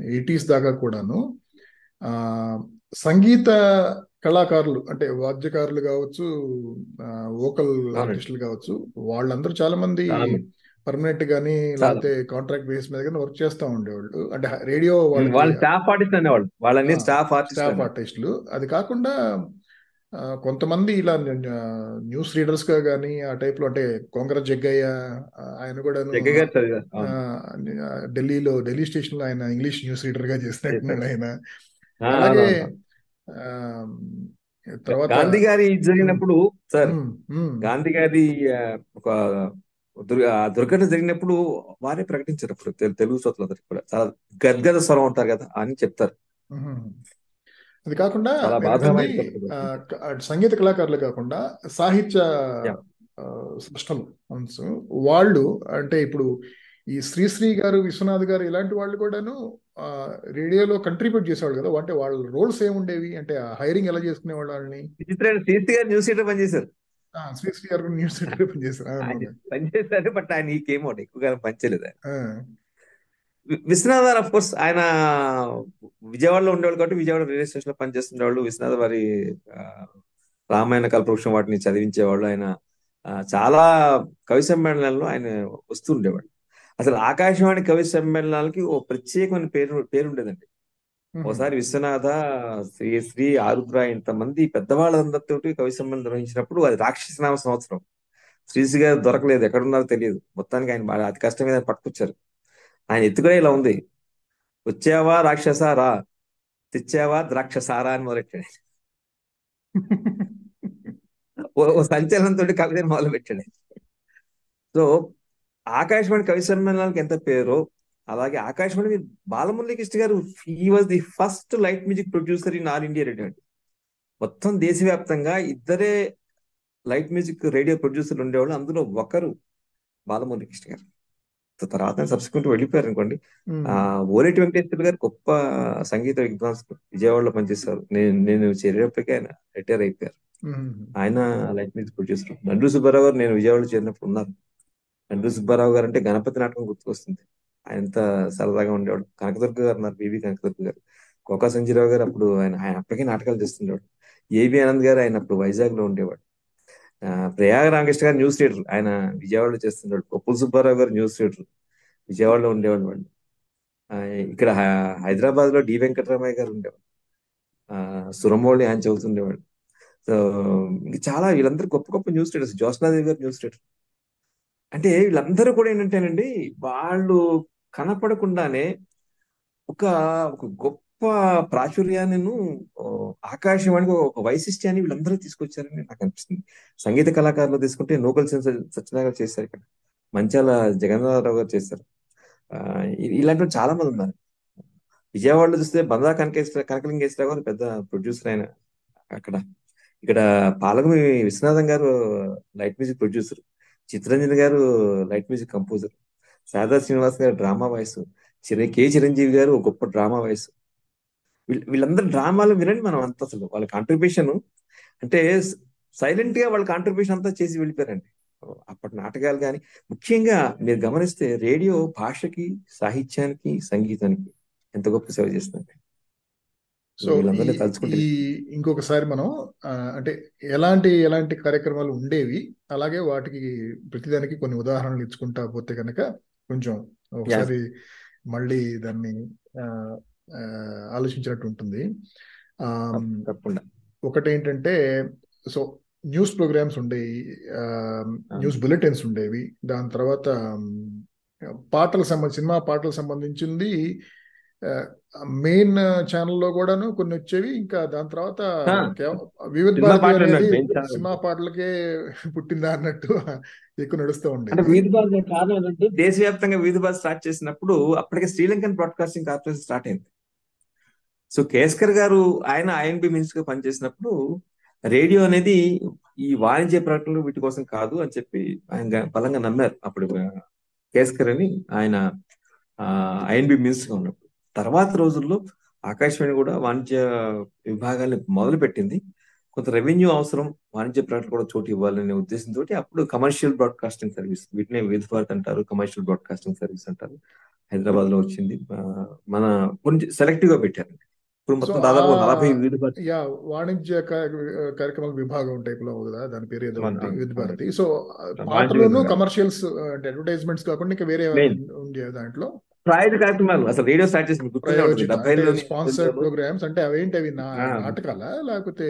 ఎయిటీస్ దాకా కూడాను ఆ, సంగీత కళాకారులు అంటే వాద్యకారులు కావచ్చు వోకల్ ఆర్టిస్టులు కావచ్చు వాళ్ళందరూ చాలా మంది పర్మనెంట్ గానీ లేకపోతే కాంట్రాక్ట్ బేస్ మీద కానీ వర్క్ చేస్తూ ఉండేవాళ్ళు. అంటే రేడియో వాళ్ళు స్టాఫ్ ఆర్టిస్ట్ అనేవాళ్ళు. వాళ్ళని స్టాఫ్ ఆర్టిస్ట్ స్టాఫ్ ఆర్టిస్టులు అది కాకుండా కొంతమంది ఇలా న్యూస్ రీడర్స్గా కానీ ఆ టైప్లో అంటే కొంగర జగ్గయ్య ఆయన అవును. ఢిల్లీలో ఢిల్లీ స్టేషన్లో ఆయన ఇంగ్లీష్ న్యూస్ రీడర్గా చేసినట్టున్నాడు ఆయన. అలాగే తర్వాత గాంధీ గారి జరిగినప్పుడు సార్ గాంధీ గారి ఒక దుర్ఘటన జరిగినప్పుడు వారే ప్రకటించారు అప్పుడు తెలు- తెలుగు శ్రోతలందరికీ కూడా. చాలా గద్గద స్వరం ఉంటారు కదా అని చెప్తారు. అది కాకుండా సంగీత కళాకారులు కాకుండా సాహిత్య అన్స్ వాళ్ళు అంటే ఇప్పుడు ఈ శ్రీశ్రీ గారు విశ్వనాథ్ గారు ఇలాంటి వాళ్ళు కూడాను రేడియోలో కంట్రిబ్యూట్ చేసేవాళ్ళు కదా. అంటే వాళ్ళ రోల్స్ ఏముండేవి? అంటే హైరింగ్ ఎలా చేసుకునేవాళ్ళు వాళ్ళని? విచిత్రమైన శ్రీశ్రీ గారు న్యూస్ పనిచేశారు. శ్రీశ్రీ గారు కూడా న్యూస్ రీడర్ పనిచేశారు బట్ ఆయన ఈ కేమ్ ఎక్కువగా వి- విశ్వనాథ్ గారు అఫ్ కోర్స్ ఆయన విజయవాడలో ఉండేవాళ్ళు కాబట్టి విజయవాడ రైల్వే స్టేషన్లో పనిచేస్తుండేవాళ్ళు విశ్వనాథ్ వారి రామాయణ కల్పవృక్షం వాటిని చదివించేవాళ్ళు ఆయన చాలా కవి సమ్మేళనాల్లో ఆయన వస్తూ ఉండేవాడు. అసలు ఆకాశవాణి కవి సమ్మేళనాలకి ఓ ప్రత్యేకమైన పేరు పేరు ఉండేదండి ఒకసారి విశ్వనాథ శ్రీ శ్రీ ఆరుద్ర ఇంతమంది పెద్దవాళ్ళందరితో కవి సమ్మేళనం నిర్వహించినప్పుడు అది రాక్షసనామ సంవత్సరం. శ్రీశ్రీ గారు దొరకలేదు ఎక్కడున్నారో తెలియదు. మొత్తానికి ఆయన బాగా అతి కష్టం మీద పట్టుకొచ్చారు. ఆయన ఎత్తుకునే ఇలా ఉంది. వచ్చావా రాక్షసారా తెచ్చావా ద్రాక్షసారా అని మొదలెట్టాడు. ఓ ఓ సంచలనంతో కవితను మొదలు పెట్టాడు సో ఆకాశవాణి కవి సమ్మేళనాలకు ఎంత పేరో అలాగే ఆకాశవాణి మీద బాలమురళీ కృష్ణ గారు he was the first light music producer in all India radio అండి మొత్తం దేశవ్యాప్తంగా ఇద్దరే లైట్ మ్యూజిక్ రేడియో ప్రొడ్యూసర్లు ఉండేవాళ్ళు. అందులో ఒకరు బాలమురళీ కృష్ణ గారు. తర్వాత సబ్సిక్వెంట్ వెళ్ళిపోయారు అనుకోండి. ఆ ఓలేటి వెంకటేశ్వర గారు గొప్ప సంగీత విద్వాంసులు. విజయవాడలో పనిచేస్తారు నేను నేను చేరేటప్పటికే ఆయన రిటైర్ అయిపోయారు. ఆయన light music producer Nandu Subbarao గారు నేను విజయవాడలో చేరినప్పుడు ఉన్నారు. నండు సుబ్బారావు గారు అంటే గణపతి నాటకం గుర్తుకొస్తుంది. ఆయన ఎంత సరదాగా ఉండేవాడు. కనకదుర్గ గారు ఉన్నారు బీబీ కనకదుర్గ గారు. కోకా సంజీరావు గారు అప్పుడు ఆయన ఆయన అప్పటికే నాటకాలు చేస్తుండేవాడు. ఏబి ఆనంద్ గారు ఆయన అప్పుడు వైజాగ్లో ఉండేవాడు. ఆ, ప్రయాగ రామకృష్ణ గారు న్యూస్ రీడర్. ఆయన విజయవాడలో చేస్తుండేవాడు. కొప్పుల సుబ్బారావు గారు న్యూస్ రీడర్. విజయవాడలో ఉండేవాడు వాళ్ళు ఆ, ఇక్కడ హైదరాబాద్లో డి. వెంకటరామయ్య గారు ఉండేవాడు. ఆ, సురమౌళి ఆయన చదువుతుండేవాడు సో ఇంకా చాలా వీళ్ళందరూ గొప్ప గొప్ప న్యూస్ రీడర్స్. జ్యోత్స్నాదేవి గారు న్యూస్ రీడర్. అంటే వీళ్ళందరూ కూడా ఏంటంటేనండి వాళ్ళు కనపడకుండానే ఒక ఒక గొప్ప ప్రాచుర్యాన్ని ఆకాశవాణికి ఒక వైశిష్ట్యాన్ని వీళ్ళందరూ తీసుకొచ్చారని నాకు అనిపిస్తుంది. సంగీత కళాకారులు తీసుకుంటే నోబెల్ సత్యనారాయణ గారు చేశారు ఇక్కడ. మంచాల జగన్నాథరావు గారు చేశారు. ఆ, ఇలాంటి చాలా మంది ఉన్నారు. విజయవాడలో చూస్తే బందా కనకేశ్వర కనకలింగేశ్వరరావు గారు పెద్ద ప్రొడ్యూసర్ ఆయన అక్కడ. ఇక్కడ పాలకమి విశ్వనాథం గారు లైట్ మ్యూజిక్ ప్రొడ్యూసర్. చిత్రంజన్ గారు light music composer. Sharada Srinivas గారు డ్రామా వాయిస్ చిర కె. చిరంజీవి గారు ఒక గొప్ప డ్రామా వాయిస్. వీళ్ళ- వీళ్ళందరూ డ్రామాలు వినండి మనం అంత అసలు. వాళ్ళ కాంట్రిబ్యూషన్ అంటే సైలెంట్గా వాళ్ళ కాంట్రిబ్యూషన్ అంతా చేసి వెళ్ళిపోయారండి. అప్పటి నాటకాలు కానీ ముఖ్యంగా మీరు గమనిస్తే రేడియో భాషకి సాహిత్యానికి సంగీతానికి ఎంత గొప్ప సేవ చేస్తుంది సో వీళ్ళందరినీ ఈ ఇంకొకసారి మనం అంటే ఎలాంటి ఎలాంటి కార్యక్రమాలు ఉండేవి అలాగే వాటికి ప్రతిదానికి కొన్ని ఉదాహరణలు ఇచ్చుకుంటా పోతే కనుక కొంచెం ఒకసారి మళ్ళీ దాన్ని ఆలోచించినట్టు ఉంటుంది. ఒకటి ఏంటంటే సో న్యూస్ ప్రోగ్రామ్స్ ఉండేవి ఆ, న్యూస్ బులెటిన్స్ ఉండేవి. దాని తర్వాత పాటలకు సంబంధించి సినిమా పాటలకు సంబంధించింది మెయిన్ ఛానల్లో కూడాను కొన్ని వచ్చేవి. ఇంకా దాని తర్వాత వివిధ సినిమా భారతి అనేది పాటలకే పుట్టిందా అన్నట్టు ఎక్కువ నడుస్తూ ఉండేది వీధి కారణం ఏంటంటే దేశవ్యాప్తంగా వీధి బాధ స్టార్ట్ చేసినప్పుడు అప్పటికే శ్రీలంకన్ బ్రాడ్కాస్టింగ్ కార్పొరేషన్ స్టార్ట్ అయింది. సో కేస్కర్ గారు ఆయన ఐఎన్బి మినిస్టర్గా పనిచేసినప్పుడు రేడియో అనేది ఈ వాణిజ్య ప్రకటనలు వీటి కోసం కాదు అని చెప్పి ఆయన బలంగా నమ్మారు అప్పుడు కేస్కర్ అని ఆయన ఐఎన్బి మినిస్టర్గా ఉన్నప్పుడు. తర్వాత రోజుల్లో ఆకాశవాణి కూడా వాణిజ్య విభాగాన్ని మొదలు పెట్టింది కొంత రెవెన్యూ అవసరం వాణిజ్య ప్రకటన కూడా చోటు ఇవ్వాలనే ఉద్దేశంతో అప్పుడు కమర్షియల్ బ్రాడ్కాస్టింగ్ సర్వీస్ వీటినే విత్ భారత్ అంటారు కమర్షియల్ బ్రాడ్కాస్టింగ్ సర్వీస్ అంటారు. హైదరాబాద్లో వచ్చింది మన కొంచెం సెలెక్టివ్గా పెట్టారు. ఇప్పుడు మొత్తం దాదాపు నలభై యా వాణిజ్య కార్యక్రమాల విభాగం టైప్లో కదా దాని పేరు ఏదో. భారతి సో పాటలోను కమర్షియల్స్ అంటే అడ్వర్టైజ్మెంట్స్ కాకుండా ఇంకా వేరే ఉంది దాంట్లో. ప్రాయోజిత కార్యక్రమాలు. అసలు రేడియో స్టార్ట్ స్పాన్సర్డ్ ఎనిమిదిలో ప్రోగ్రామ్స్ అంటే అవేంటి అవి? నాటకాలా? లేకపోతే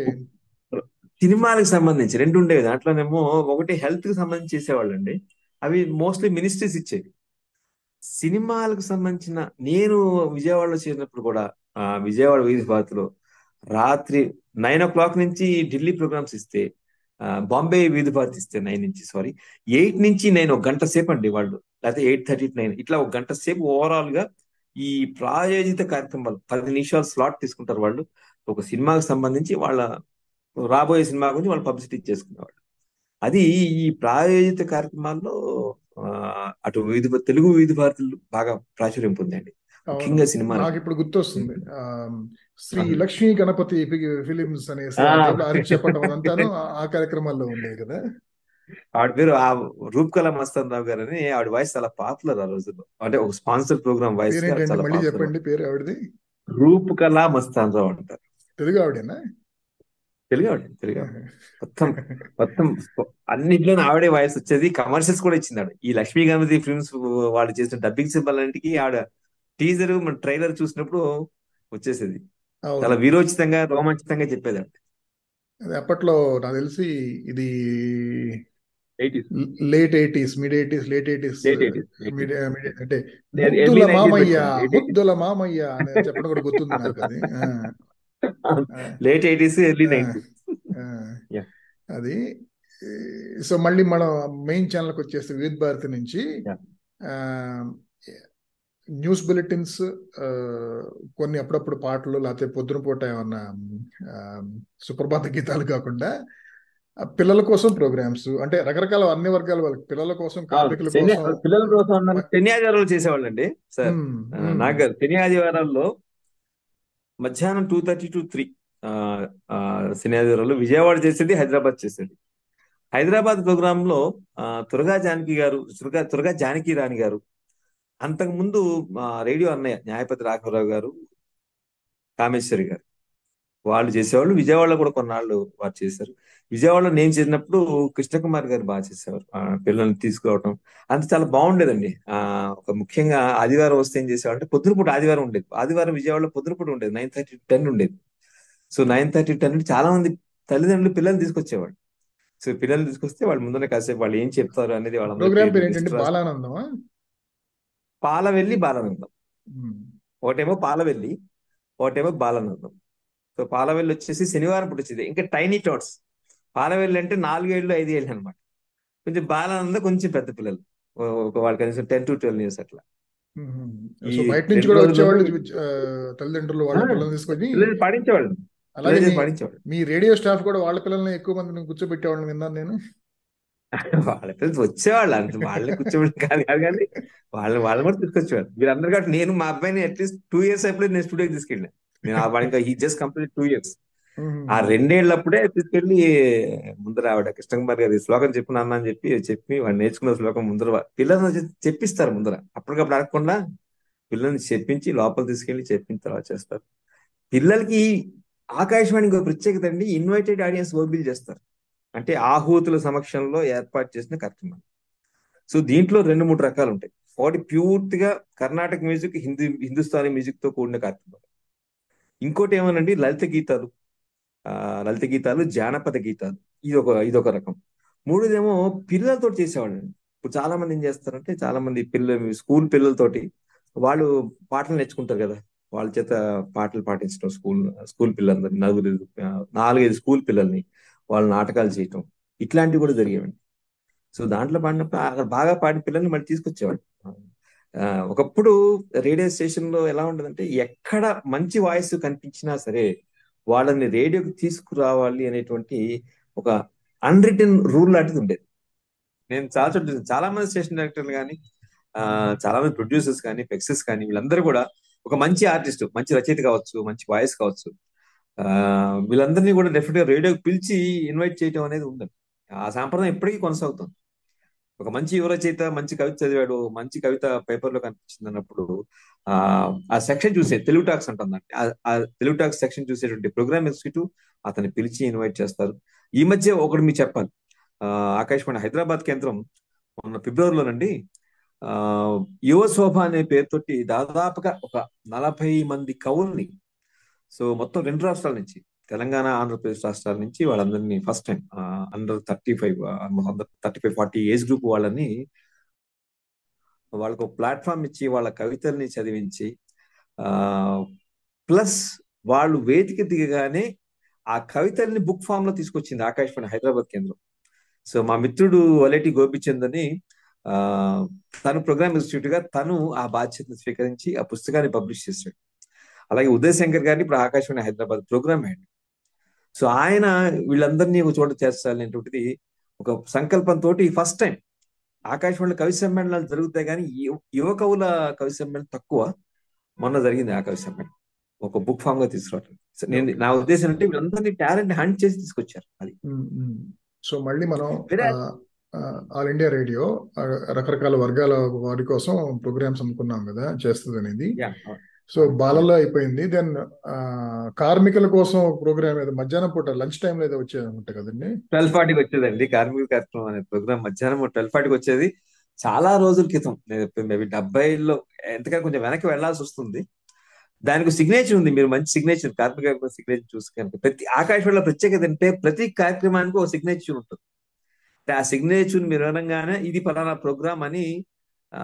సినిమాలకు సంబంధించి రెండు ఉండేవి. దాంట్లోనేమో ఒకటి హెల్త్కి సంబంధించి చేసేవాళ్ళండి. అవి మోస్ట్లీ మినిస్ట్రీస్ ఇచ్చేవి. సినిమాలకు సంబంధించిన నేను విజయవాడలో చేరినప్పుడు కూడా ఆ, విజయవాడ వీధి భారతిలో రాత్రి నైన్ ఓ క్లాక్ నుంచి ఢిల్లీ ప్రోగ్రామ్స్ ఇస్తే బాంబే వీధి భారతి ఇస్తే నైన్ నుంచి సారీ ఎయిట్ నుంచి నైన్ ఒక గంట సేపు అండి వాళ్ళు. లేకపోతే ఎయిట్ థర్టీ నైన్ ఇట్లా ఒక గంట సేపు ఓవరాల్గా ఈ ప్రాయోజిత కార్యక్రమాలు పది నిమిషాలు స్లాట్ తీసుకుంటారు వాళ్ళు. ఒక సినిమాకి సంబంధించి వాళ్ళ రాబోయే సినిమా గురించి వాళ్ళు పబ్లిసిటీ చేసుకునేవాళ్ళు. అది ఈ ప్రాయోజిత కార్యక్రమాల్లో అటు వివిధ తెలుగు వివిధ భారతులు బాగా ప్రాచుర్యం పొందండి ముఖ్యంగా సినిమాలకి నాకు ఇప్పుడు గుర్తొస్తుంది. శ్రీ. లక్ష్మీ గణపతి ఫిలిమ్స్ అరిచి చెప్పడం ఆ కార్యక్రమాల్లో ఉండేది కదా. ఆవిడ పేరు ఆ రూపకళ మస్తాన్ రావు గారు అని ఆవిడ వాయిస్ చాలా పాపులర్ ఆ రోజుల్లో. అంటే ఒక స్పాన్సర్ ప్రోగ్రామ్ వాయిస్ చెప్పండి పేరు ఆవిడది రూపకళ మస్తాన్ రావు అంటారు. తెలుగు ఆవిడేనా? తెలుగు ఆవిడ తెలుగు మొత్తం మొత్తం అన్నింటిలో ఆవిడే వాయిస్ వచ్చేది. కమర్షియల్స్ కూడా ఇచ్చింది ఆవిడ ఈ లక్ష్మీ గణపతి ఫిల్మ్స్ వాళ్ళు చేసిన డబ్బింగ్ సింబల్ అన్నిటికీ ఆవిడ టీజర్ మన ట్రైలర్ చూసినప్పుడు వచ్చేసేది. చాలా వీరోచితంగా రోమాంచితంగా చెప్పేది అప్పట్లో నాకు తెలిసి ఇది late eighties mid eighties late eighties అంటే ముద్దుల మామయ్య ముద్దుల మామయ్య అని చెప్పడం కూడా గుర్తుంది నాకు అది. Late eighties early. అది సో మళ్ళీ మనం మెయిన్ ఛానల్కి వచ్చేస్తే వివిధ భారతి నుంచి న్యూస్ బులెటిన్స్ కొన్ని అప్పుడప్పుడు పాటలు లేకపోతే పొద్దున పూట ఏమన్నా సుప్రభాత గీతాలు కాకుండా పిల్లల కోసం ప్రోగ్రామ్స్ అంటే రకరకాల అన్ని వర్గాల వాళ్ళకి పిల్లల కోసం కార్మికుల కోసం. పిల్లల కోసం అన్నారు శని ఆదివారాలు చేసేవాళ్ళండి సార్. నాకు ఆదివారాల్లో మధ్యాహ్నం టూ థర్టీ టు త్రీ శని ఆదివారాలు విజయవాడ చేసేది హైదరాబాద్ చేసేది. హైదరాబాద్ ప్రోగ్రామ్లో తురగా జానకి గారు తురగా తురగా జానకి రాణి గారు అంతకు ముందు రేడియో అన్నయ్య న్యాయపతి రాఘవరావు గారు కామేశ్వరి గారు వాళ్ళు చేసేవాళ్ళు. విజయవాడలో కూడా కొన్నాళ్ళు వారు చేశారు. విజయవాడలో నేను చేసినప్పుడు కృష్ణకుమార్ గారు బాగా చేసేవారు. పిల్లల్ని తీసుకురావడం అంత చాలా బాగుండేదండి. ఆ ఒక ముఖ్యంగా ఆదివారం వస్తే ఏం చేసేవాళ్ళు అంటే పొద్దునపూట ఆదివారం ఉండేది. ఆదివారం విజయవాడలో పొద్దునపూట ఉండేది. నైన్ థర్టీ టెన్ ఉండేది. సో నైన్ థర్టీ టెన్ చాలా మంది తల్లిదండ్రులు పిల్లల్ని తీసుకొచ్చేవాళ్ళు. సో పిల్లల్ని తీసుకొస్తే వాళ్ళు ముందర కాసేపు వాళ్ళు ఏం చెప్తారు అనేది రాసి బాలానందమా? పాలవెల్లి బాలానందం. ఒకటేమో పాలవెల్లి ఒకటేమో బాలానందం. సో పాలవెల్లి వచ్చేసి శనివారం పుట్టి వచ్చింది. ఇంకా టైనీ టాట్స్. పాలవెల్లి అంటే నాలుగేళ్ళు ఐదేళ్ళు అనమాట కొంచెం బాలానందం కొంచెం పెద్ద పిల్లలు. ఒక వాళ్ళు కనీసం టెన్ టు ట్వెల్వ్ ఇయర్స్ అట్లా. బయట నుంచి కూడా వచ్చేవాళ్ళు తల్లిదండ్రులు వాళ్ళ పిల్లల్ని తీసుకొని పాడించేవాళ్ళు అలాగే పిల్లలు మీ చేసి పాడించేవాళ్ళు మీ రేడియో స్టాఫ్ కూడా వాళ్ళ పిల్లల్ని ఎక్కువ మందిని కూర్చోబెట్టేవాళ్ళని విన్నాను నేను. వాళ్ళ పిల్లలు వచ్చేవాళ్ళు అంత వాళ్ళని కూర్చోబెట్టి కాదు కాదు కానీ వాళ్ళని వాళ్ళని కూడా తీసుకొచ్చేవాళ్ళు. మీరందరూ కాబట్టి నేను మా అబ్బాయిని అట్లీస్ట్ టూ ఇయర్స్ అయిపోయి నేను స్టూడియోకి తీసుకెళ్ళాను. నేను ఆ వాడికి ఈ జస్ట్ కంప్లీట్ టూ ఇయర్స్ ఆ రెండేళ్ళప్పుడే తీసుకెళ్ళి ముందర ఆవిడ కృష్ణకుమార్ గారి శ్లోకం చెప్పు నాన్న అని చెప్పి చెప్పి వాడు నేర్చుకున్న శ్లోకం ముందర వా- పిల్లల్ని చెప్పిస్తారు ముందర అప్పటికప్పుడు అడగకుండా పిల్లల్ని చెప్పించి లోపల తీసుకెళ్ళి చెప్పిన తర్వాత చేస్తారు. పిల్లలకి ఆకాశవాణి ఇంకో ప్రత్యేకత అండి. ఇన్వైటెడ్ ఆడియన్స్ ఓబిల్ చేస్తారు. అంటే ఆహూతుల సమక్షంలో ఏర్పాటు చేసిన కార్యక్రమం. సో దీంట్లో రెండు మూడు రకాలు ఉంటాయి. ఒకటి పూర్తిగా కర్ణాటక మ్యూజిక్ హిందీ హిందుస్థానీ మ్యూజిక్తో కూడిన కార్యక్రమం. ఇంకోటి ఏమనండి? లలిత గీతాలు. లలిత గీతాలు జానపద గీతాలు. ఇది ఒక ఇది ఒక రకం. మూడోదేమో పిల్లలతో చేసేవాళ్ళు ఇప్పుడు చాలా మంది ఏం చేస్తారంటే చాలా మంది పిల్లలు స్కూల్ పిల్లలతోటి వాళ్ళు పాటలు నేర్చుకుంటారు కదా. వాళ్ళ చేత పాటలు పాటించడం స్కూల్ స్కూల్ పిల్లలందరినీ నలుగురు నాలుగైదు స్కూల్ పిల్లల్ని వాళ్ళు నాటకాలు చేయటం. ఇట్లాంటివి కూడా జరిగేవండి. సో దాంట్లో పాడినప్పుడు అక్కడ బాగా పాడిన పిల్లల్ని మళ్ళీ తీసుకొచ్చేవాడు ఆ, ఒకప్పుడు రేడియో స్టేషన్లో ఎలా ఉండదంటే ఎక్కడ మంచి వాయిస్ కనిపించినా సరే వాళ్ళని రేడియోకి తీసుకురావాలి అనేటువంటి ఒక అన్రిటన్ రూల్ లాంటిది ఉండేది నేను చాలా చోట్ల చూసాను. చాలా మంది స్టేషన్ డైరెక్టర్లు కానీ ఆ, చాలా మంది ప్రొడ్యూసర్స్ కానీ ఫెక్సెస్ కానీ వీళ్ళందరూ కూడా ఒక మంచి ఆర్టిస్ట్ మంచి రచయిత కావచ్చు మంచి వాయిస్ కావచ్చు ఆ, వీళ్ళందరినీ కూడా డెఫినెట్గా రేడియోకి పిలిచి ఇన్వైట్ చేయడం అనేది ఉందండి ఆ సాంప్రదాయం ఇప్పటికీ కొనసాగుతుంది ఒక మంచి యువ రచయిత మంచి కవిత చదివాడు మంచి కవిత పేపర్లో కనిపించింది అన్నప్పుడు ఆ ఆ సెక్షన్ చూసే తెలుగు టాక్స్ అంటుందండి. ఆ- తెలుగు టాక్స్ సెక్షన్ చూసేటువంటి ప్రోగ్రామ్ ఎగ్జిక్యూటివ్ అతన్ని పిలిచి ఇన్వైట్ చేస్తారు. ఈ మధ్య ఒకటి మీకు చెప్పాలి. ఆ, ఆకాశవాణి హైదరాబాద్ కేంద్రం మొన్న ఫిబ్రవరిలోనండి ఆ యువ శోభ అనే పేరుతోటి దాదాపుగా ఒక నలభై మంది కవుల్ని సో మొత్తం రెండు రాష్ట్రాల నుంచి తెలంగాణ ఆంధ్రప్రదేశ్ రాష్ట్రాల నుంచి వాళ్ళందరినీ first time under thirty five thirty five forty age group వాళ్ళని వాళ్ళకు ప్లాట్ఫామ్ ఇచ్చి వాళ్ళ కవితల్ని చదివించి ప్లస్ వాళ్ళు వేదిక దిగగానే ఆ కవితల్ని బుక్ ఫామ్లో తీసుకొచ్చింది ఆకాశవాణి హైదరాబాద్ కేంద్రం. సో మా మిత్రుడు వలేటి గోపిచంద్ అని తను ప్రోగ్రామ్ ఇన్స్టిట్యూట్గా తను ఆ బాధ్యతను స్వీకరించి ఆ పుస్తకాన్ని పబ్లిష్ చేశాడు. అలాగే ఉదయ్ శంకర్ గారిని ఇప్పుడు Akashvani Hyderabad program head so ఆయన వీళ్ళందరినీ ఒక చోట చేర్చాలనేటువంటిది ఒక సంకల్పంతో ఫస్ట్ టైం ఆకాశవాణి కవి సమ్మేళనాలు జరుగుతాయి కానీ యువ కవుల కవి సమ్మేళనం తక్కువ. మొన్న జరిగింది ఆ కవి సమ్మేళనం. ఒక బుక్ ఫామ్గా తీసుకురావడం సో నేను నా ఉద్దేశం అంటే వీళ్ళందరినీ టాలెంట్ హంట్ చేసి తీసుకొచ్చారు అది. సో మళ్ళీ మనం ఆల్ ఇండియా రేడియో రకరకాల వర్గాల వారి కోసం ప్రోగ్రామ్స్ అనుకున్నాం కదా చేస్తుంది అనేది సో బాలలో అయిపోయింది. దెన్ కార్మికుల కోసం ప్రోగ్రామ్ ఏదో మధ్యాహ్నం పూట లంచ్ టైం ఏదో వచ్చేది అనుకుంటా కదండి. ట్వెల్వ్ ఫార్టీకి వచ్చేదండి. కార్మిక కార్యక్రమం అనే ప్రోగ్రామ్ మధ్యాహ్నం ట్వెల్వ్ ఫార్టీకి వచ్చేది. చాలా రోజుల క్రితం. మేబీ డెబ్బైలో ఎంతకన్నా కొంచెం వెనక్కి వెళ్ళాల్సి వస్తుంది. దానికి సిగ్నేచర్ ఉంది. మీరు మంచి సిగ్నేచర్ కార్మిక సిగ్నేచర్ చూసి కనుక ప్రతి ఆకాశవాణిలో ప్రత్యేకత అంటే ప్రతి కార్యక్రమానికి ఒక సిగ్నేచర్ ఉంటుంది. ఆ సిగ్నేచర్ మీరు వినగానే ఇది పలానా ప్రోగ్రామ్ అని ఆ,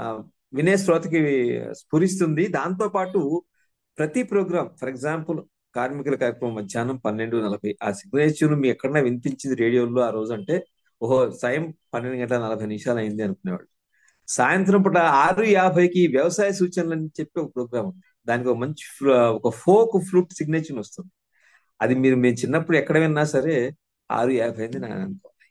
వినే శ్రోతకి స్ఫురిస్తుంది. దాంతో పాటు ప్రతి ప్రోగ్రామ్ ఫర్ ఎగ్జాంపుల్ కార్మికుల కార్యక్రమం మధ్యాహ్నం పన్నెండు నలభై ఆ సిగ్నేచర్ మీ ఎక్కడన్నా వినిపించింది రేడియోలో ఆ రోజు అంటే ఓహో సాయం పన్నెండు గంటల నలభై నిమిషాలు అయింది అనుకునేవాడు సాయంత్రం పూట ఆరు యాభైకి వ్యవసాయ సూచనలు అని చెప్పి ఒక ప్రోగ్రామ్ ఉంది. దానికి ఒక మంచి ఒక ఫోక్ ఫ్లూట్ సిగ్నేచర్ వస్తుంది. అది మీరు మేము చిన్నప్పుడు ఎక్కడ విన్నా సరే ఆరు యాభై అయింది నేను అనుకోవాలి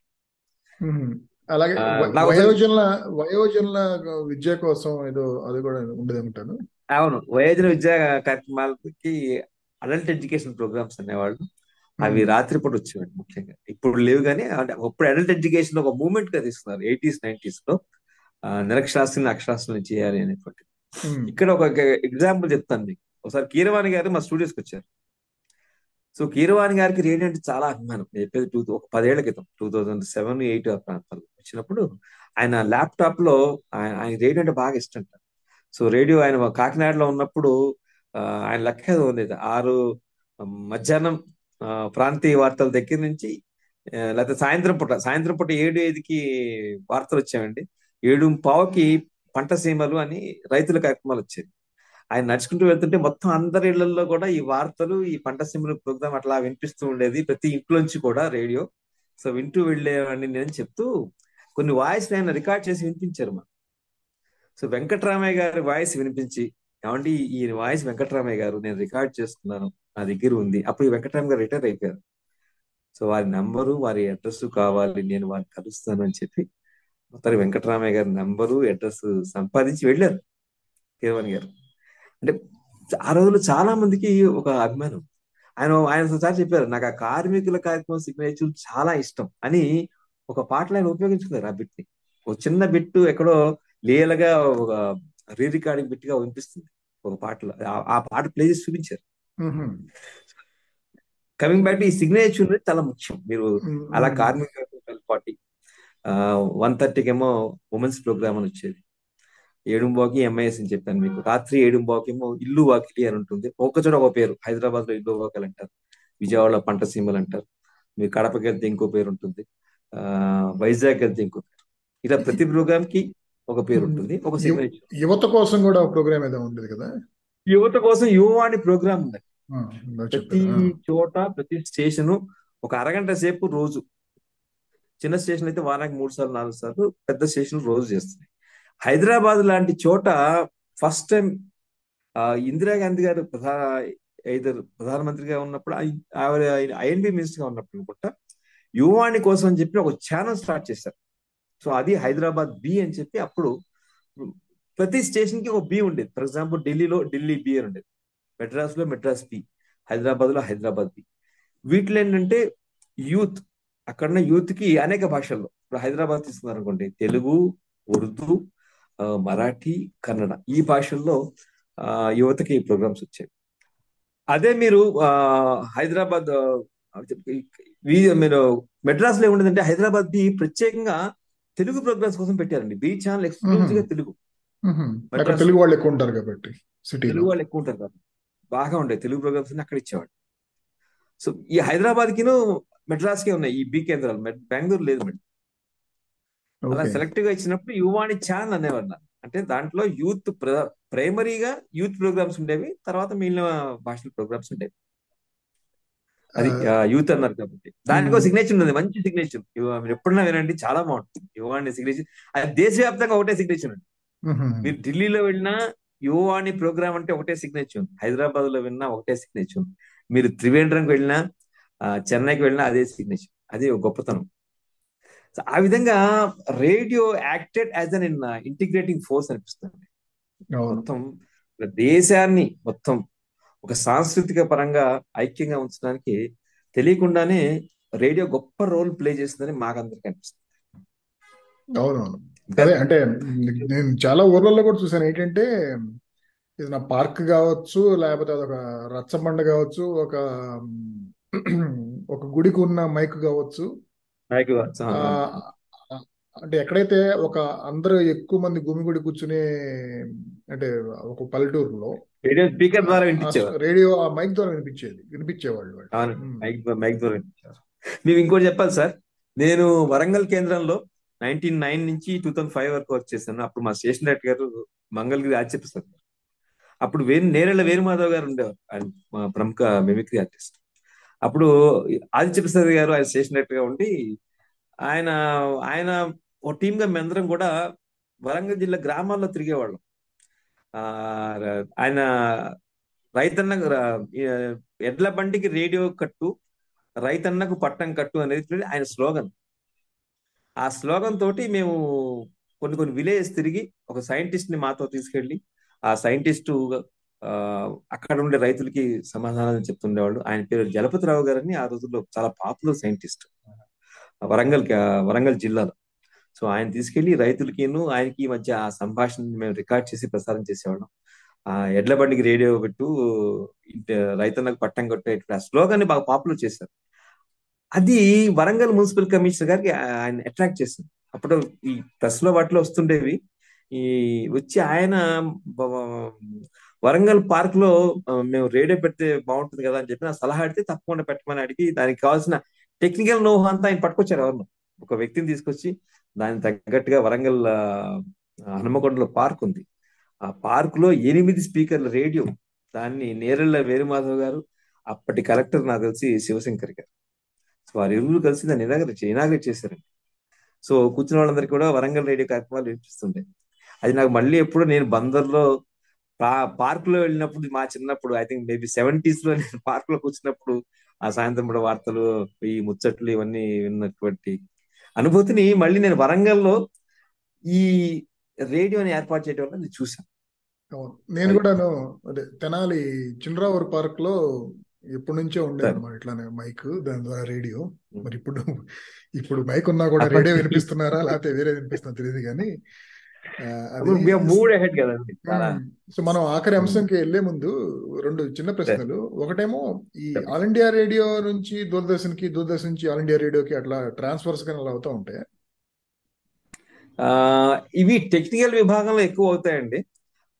అలాగే ఆ, వ- నాకు ఒకసారి వయోజనుల వయోజనుల విద్య కోసం ఏదో అది కూడా ఉండేది అనుకుంటాను అవును. వయోజన విద్యా కార్యక్రమాలకి అడల్ట్ ఎడ్యుకేషన్ ప్రోగ్రామ్స్ అనేవాళ్ళు అవి. రాత్రిపూట వచ్చేవాడు ముఖ్యంగా. ఇప్పుడు లేవు కానీ అంటే అప్పుడు అడల్ట్ ఎడ్యుకేషన్ ఒక మూమెంట్గా తీసుకున్నారు. ఎయిటీస్ నైన్టీస్లో ఆ, నిరక్షరాస్యులను అక్షరాస్యులను చేయాలి అనేటువంటి. ఇక్కడ ఒక ఎగ్జాంపుల్ చెప్తాను మీకు. ఒకసారి కీరవాణి గారు మా స్టూడియోస్కి వచ్చారు. సో కీరవాణి గారికి రేడియో అంటే చాలా అభిమానం. నేను చెప్పేది టూ ఒక పదేళ్ళ క్రితం టూ థౌజండ్ సెవెన్ ఎయిట్ ఆ ప్రాంతాల్లో వచ్చినప్పుడు ఆయన ల్యాప్టాప్లో ఆయన ఆయన రేడియో అంటే బాగా ఇష్టం సో రేడియో ఆయన కాకినాడలో ఉన్నప్పుడు ఆయన లెక్క ఉంది ఆరు మధ్యాహ్నం ఆ, ప్రాంతీయ వార్తల దగ్గర నుంచి లేకపోతే సాయంత్రం పూట సాయంత్రం పూట ఏడు ఐదుకి వార్తలు వచ్చాయండి. ఏడు పావుకి పంట సీమలు అని రైతుల కార్యక్రమాలు వచ్చేది ఆయన నడుచుకుంటూ వెళ్తుంటే మొత్తం అందరి ఇళ్ళలో కూడా ఈ వార్తలు ఈ పంట సీమలు ప్రోగ్రామ్ అట్లా వినిపిస్తూ ఉండేది ప్రతి ఇంట్లోంచి కూడా రేడియో. సో వింటూ వెళ్ళేవాడిని నేను చెప్తూ కొన్ని వాయిస్ ఆయన రికార్డ్ చేసి వినిపించారు మా సో వెంకటరామయ్య గారి వాయిస్ వినిపించి కాబట్టి ఈ వాయిస్ వెంకటరామయ్య గారు నేను రికార్డ్ చేస్తున్నాను నా దగ్గర ఉంది. అప్పుడు ఈ వెంకటరామయ్య గారు రిటైర్ అయిపోయారు. సో వారి నంబరు వారి అడ్రస్ కావాలి నేను వారిని కలుస్తాను అని చెప్పి మొత్తానికి వెంకటరామయ్య గారి నంబరు అడ్రస్ సంపాదించి వెళ్ళారు. కేవన్ గారు. అంటే ఆ రోజుల్లో చాలా మందికి ఒక అభిమానం ఆయన ఆయన ఒకసారి చెప్పారు నాకు ఆ కార్మికుల కార్యక్రమం సిగ్నేచర్ చాలా ఇష్టం అని ఒక పాటలో ఆయన ఉపయోగించుకున్నారు ఆ బిట్ని ఒక చిన్న బిట్ ఎక్కడో లీలగా ఒక రీ రికార్డింగ్ బిట్గా వినిపిస్తుంది ఒక పాటలో ఆ- పాట ప్లే చేసి చూపించారు. కమింగ్ బ్యాక్ ఈ సిగ్నేచర్ చాలా ముఖ్యం మీరు. అలా. కార్మిక ఫార్టీ వన్ థర్టీకి ఏమో ఉమెన్స్ ప్రోగ్రామ్ అని వచ్చేది ఏడుంబాకి ఎంఐఎస్ అని చెప్పాను మీకు. రాత్రి ఏడుంబాకి ఏమో ఇల్లు వాకిలి అని ఉంటుంది. ఒక చోట ఒక పేరు. హైదరాబాద్లో ఇల్లు వాకిలి అంటారు. విజయవాడలో పంట సీమలు అంటారు. మీరు కడపకి వెళ్తే ఇంకో పేరు ఉంటుంది. ఆ వైజాగ్ వెళ్తే ఇంకో పేరు. ఇలా ప్రతి ప్రోగ్రామ్కి ఒక పేరు ఉంటుంది. ఒక యువత కోసం కూడా ఒక ప్రోగ్రామ్ ఏదో ఉండేది కదా? యువత కోసం యువవాణి ప్రోగ్రామ్ ఉంది. ప్రతి చోట ప్రతి స్టేషన్ ఒక అరగంట సేపు రోజు. చిన్న స్టేషన్ అయితే వారానికి మూడు సార్లు నాలుగు సార్లు పెద్ద స్టేషన్ రోజు చేస్తున్నాయి. హైదరాబాద్ లాంటి చోట ఫస్ట్ టైం ఇందిరాగాంధీ గారు ప్రధా ఐదర్ ప్రధానమంత్రిగా ఉన్నప్పుడు ఆవిడ ఐఎన్బి మినిస్టర్గా ఉన్నప్పుడు అనుకుంటా యువవాణి కోసం అని చెప్పి ఒక ఛానల్ స్టార్ట్ చేశారు. సో అది హైదరాబాద్ బి అని చెప్పి అప్పుడు ప్రతి స్టేషన్కి ఒక బి ఉండేది. ఫర్ ఎగ్జాంపుల్ ఢిల్లీలో ఢిల్లీ బి అని ఉండేది. మెడ్రాస్లో మెడ్రాస్ బి హైదరాబాద్లో హైదరాబాద్ బి. వీటిలో ఏంటంటే యూత్ అక్కడున్న యూత్కి అనేక భాషల్లో ఇప్పుడు హైదరాబాద్ తీసుకున్నారు అనుకోండి తెలుగు ఉర్దూ మరాఠీ కన్నడ ఈ భాషల్లో యువతకి ప్రోగ్రామ్స్ వచ్చాయి. అదే మీరు హైదరాబాద్ మీరు మెడ్రాస్లో ఏముండదంటే హైదరాబాద్ బి ప్రత్యేకంగా తెలుగు ప్రోగ్రామ్స్ కోసం పెట్టారండి. బి ఛానల్ ఎక్స్క్లూజివ్గా తెలుగు. తెలుగు వాళ్ళు ఎక్కువ ఉంటారు కాబట్టి తెలుగు వాళ్ళు ఎక్కువ ఉంటారు కదా బాగా ఉండే తెలుగు ప్రోగ్రామ్స్ అక్కడ ఇచ్చేవాడు సో ఈ హైదరాబాద్ కిను మెడ్రాస్ కే ఉన్నాయి ఈ బి కేంద్రాలు. బెంగళూరు లేదు మేడం అలా ఓకే. సెలెక్టివ్గా ఇచ్చినప్పుడు యువాణి ఛానల్ అనేవారు నాకు. అంటే దాంట్లో యూత్ ప్రైమరీగా యూత్ ప్రోగ్రామ్స్ ఉండేవి తర్వాత మిగిలిన భాషల ప్రోగ్రామ్స్ ఉండేవి. అది యూత్ అన్నారు కాబట్టి. దానికి ఒక సిగ్నేచర్ ఉంది మంచి సిగ్నేచర్ మీరు ఎప్పుడైనా వినండి చాలా బాగుంటుంది. యువాణి సిగ్నేచర్ అది దేశవ్యాప్తంగా ఒకటే సిగ్నేచర్ ఉంది. మీరు ఢిల్లీలో వెళ్ళినా యువవాణి ప్రోగ్రామ్ అంటే ఒకటే సిగ్నేచర్ ఉంది. హైదరాబాద్లో విన్నా ఒకటే సిగ్నేచర్ ఉంది. మీరు త్రివేంద్రంకి వెళ్ళినా చెన్నైకి వెళ్ళినా అదే సిగ్నేచర్ అది ఒక గొప్పతనం. సో ఆ విధంగా radio acted as an integrating force అనిపిస్తుంది. అవును. మొత్తం దేశాన్ని మొత్తం ఒక సాంస్కృతిక పరంగా ఐక్యంగా ఉంచడానికి తెలియకుండానే రేడియో గొప్ప రోల్ ప్లే చేస్తుందని మాకందరికి అనిపిస్తుంది. అవునవును. అదే అంటే నేను చాలా ఊర్లలో కూడా చూసాను ఏంటంటే ఇది నా పార్క్ కావచ్చు లేకపోతే అదొక రచ్చబండ కావచ్చు ఒక ఒక గుడికి ఉన్న మైక్ కావచ్చు అంటే ఎక్కడైతే ఒక అందరూ ఎక్కువ మంది గుమిగూడి కూర్చునే అంటే ఒక పల్లెటూరులో రేడియో స్పీకర్ ద్వారా వినిపించేవారు. రేడియో ఆ మైక్ ద్వారా వినిపించేది వినిపించేవాళ్ళు వాళ్ళు. మైక్ మైక్ ద్వారా వినిపించేవారు. మేము ఇంకోటి చెప్పాలి సార్. నేను వరంగల్ కేంద్రంలో నైన్టీన్ నైన్ నుంచి టూ థౌసండ్ ఫైవ్ వరకు వర్క్ చేశాను. అప్పుడు మా స్టేషన్ డైరెక్టర్ గారు మంగళగిరి ఆర్చిప్ సార్ అప్పుడు వేరు నేరేళ్ళ వేరుమాధవ్ గారు ఉండేవారు. ఆయన మా ప్రముఖ మిమిక్రీ ఆర్టిస్ట్. అప్పుడు ఆదిత్య ప్రసాద్ గారు ఆయన స్టేషన్ డైరెక్టర్గా ఉండి ఆయన ఆయన ఒక టీమ్గా మేమందరం కూడా వరంగల్ జిల్లా గ్రామాల్లో తిరిగేవాళ్ళం. ఆ ఆయన రైతన్న ఎడ్ల బండికి రేడియో కట్టు రైతన్నకు పట్టం కట్టు అనేది ఆయన స్లోగన్. ఆ స్లోగన్ తోటి మేము కొన్ని కొన్ని విలేజెస్ తిరిగి ఒక సైంటిస్ట్ని మాతో తీసుకెళ్ళి ఆ సైంటిస్టు అక్కడ ఉండే రైతులకి సమాధానం చెప్తుండేవాళ్ళు. ఆయన పేరు జలపతిరావు గారని ఆ రోజుల్లో చాలా పాపులర్ సైంటిస్ట్. వరంగల్ వరంగల్ జిల్లాలో. సో ఆయన తీసుకెళ్ళి రైతులకిను ఆయనకి ఈ మధ్య ఆ సంభాషణ మేము రికార్డ్ చేసి ప్రసారం చేసేవాళ్ళం. ఆ ఎడ్ల బండికి రేడియో పెట్టు రైతన్నకు పట్టం కొట్టే ఆ స్లోగాన్ని బాగా పాపులర్ చేశారు. అది వరంగల్ మున్సిపల్ కమిషనర్ గారికి ఆయన అట్రాక్ట్ చేసింది. అప్పుడు ఈ ప్రెస్లో వాటిలో వస్తుండేవి. ఈ వచ్చి ఆయన వరంగల్ పార్క్లో మేము రేడియో పెడితే బాగుంటుంది కదా అని చెప్పి నా సలహా అడిగితే తప్పకుండా పెట్టమని అడిగి దానికి కావాల్సిన టెక్నికల్ నో అంతా ఆయన పట్టుకొచ్చారు ఎవరు ఒక వ్యక్తిని తీసుకొచ్చి దానికి తగ్గట్టుగా వరంగల్ హనుమకొండలో పార్క్ ఉంది. ఆ పార్క్లో ఎనిమిది స్పీకర్ల రేడియో దాన్ని నేరెళ్ళ వేరుమాధవ్ గారు అప్పటి కలెక్టర్ నాకు తెలిసి శివశంకర్ గారు. సో వారి ఇరువురు కలిసి దాన్ని ఇనాగరేట్ ఇనాగరేట్ చేశారండి. సో కూర్చున్న వాళ్ళందరికీ కూడా వరంగల్ రేడియో కార్యక్రమాలు వినిపిస్తుండే అది నాకు మళ్ళీ ఎప్పుడు నేను బందర్లో పార్క్లో వెళ్ళినప్పుడు మా చిన్నప్పుడు ఐ థింక్ మేబీ సెవెంటీస్లో నేను పార్క్లో కూర్చున్నప్పుడు ఆ సాయంత్రం కూడా వార్తలు ఈ ముచ్చట్లు ఇవన్నీ విన్నటువంటి అనుభూతిని మళ్ళీ నేను వరంగల్లో ఈ రేడియోని ఏర్పాటు చేయడం వల్ల నేను అవును. నేను కూడాను అదే తెనాలి చినరావూరు పార్క్లో ఎప్పటి నుంచో ఉండేది అనమాట ఇట్లానే మైక్ దాని ద్వారా రేడియో. మరి ఇప్పుడు ఇప్పుడు మైక్ ఉన్నా కూడా రేడియో వినిపిస్తున్నారా లేకపోతే వేరే వినిపిస్తున్నా తెలియదు కానీ కదండి. సో మనం ఆఖరి అంశంకి వెళ్ళే ముందు రెండు చిన్న ప్రశ్నలు. ఒకటేమో ఈ ఆల్ ఇండియా రేడియో నుంచి దూరదర్శన్కి దూరదర్శన్ నుంచి ఆల్ ఇండియా రేడియోకి అట్లా ట్రాన్స్ఫర్స్ కానీ అలా అవుతా ఉంటాయి? ఇవి టెక్నికల్ విభాగంలో ఎక్కువ అవుతాయండి.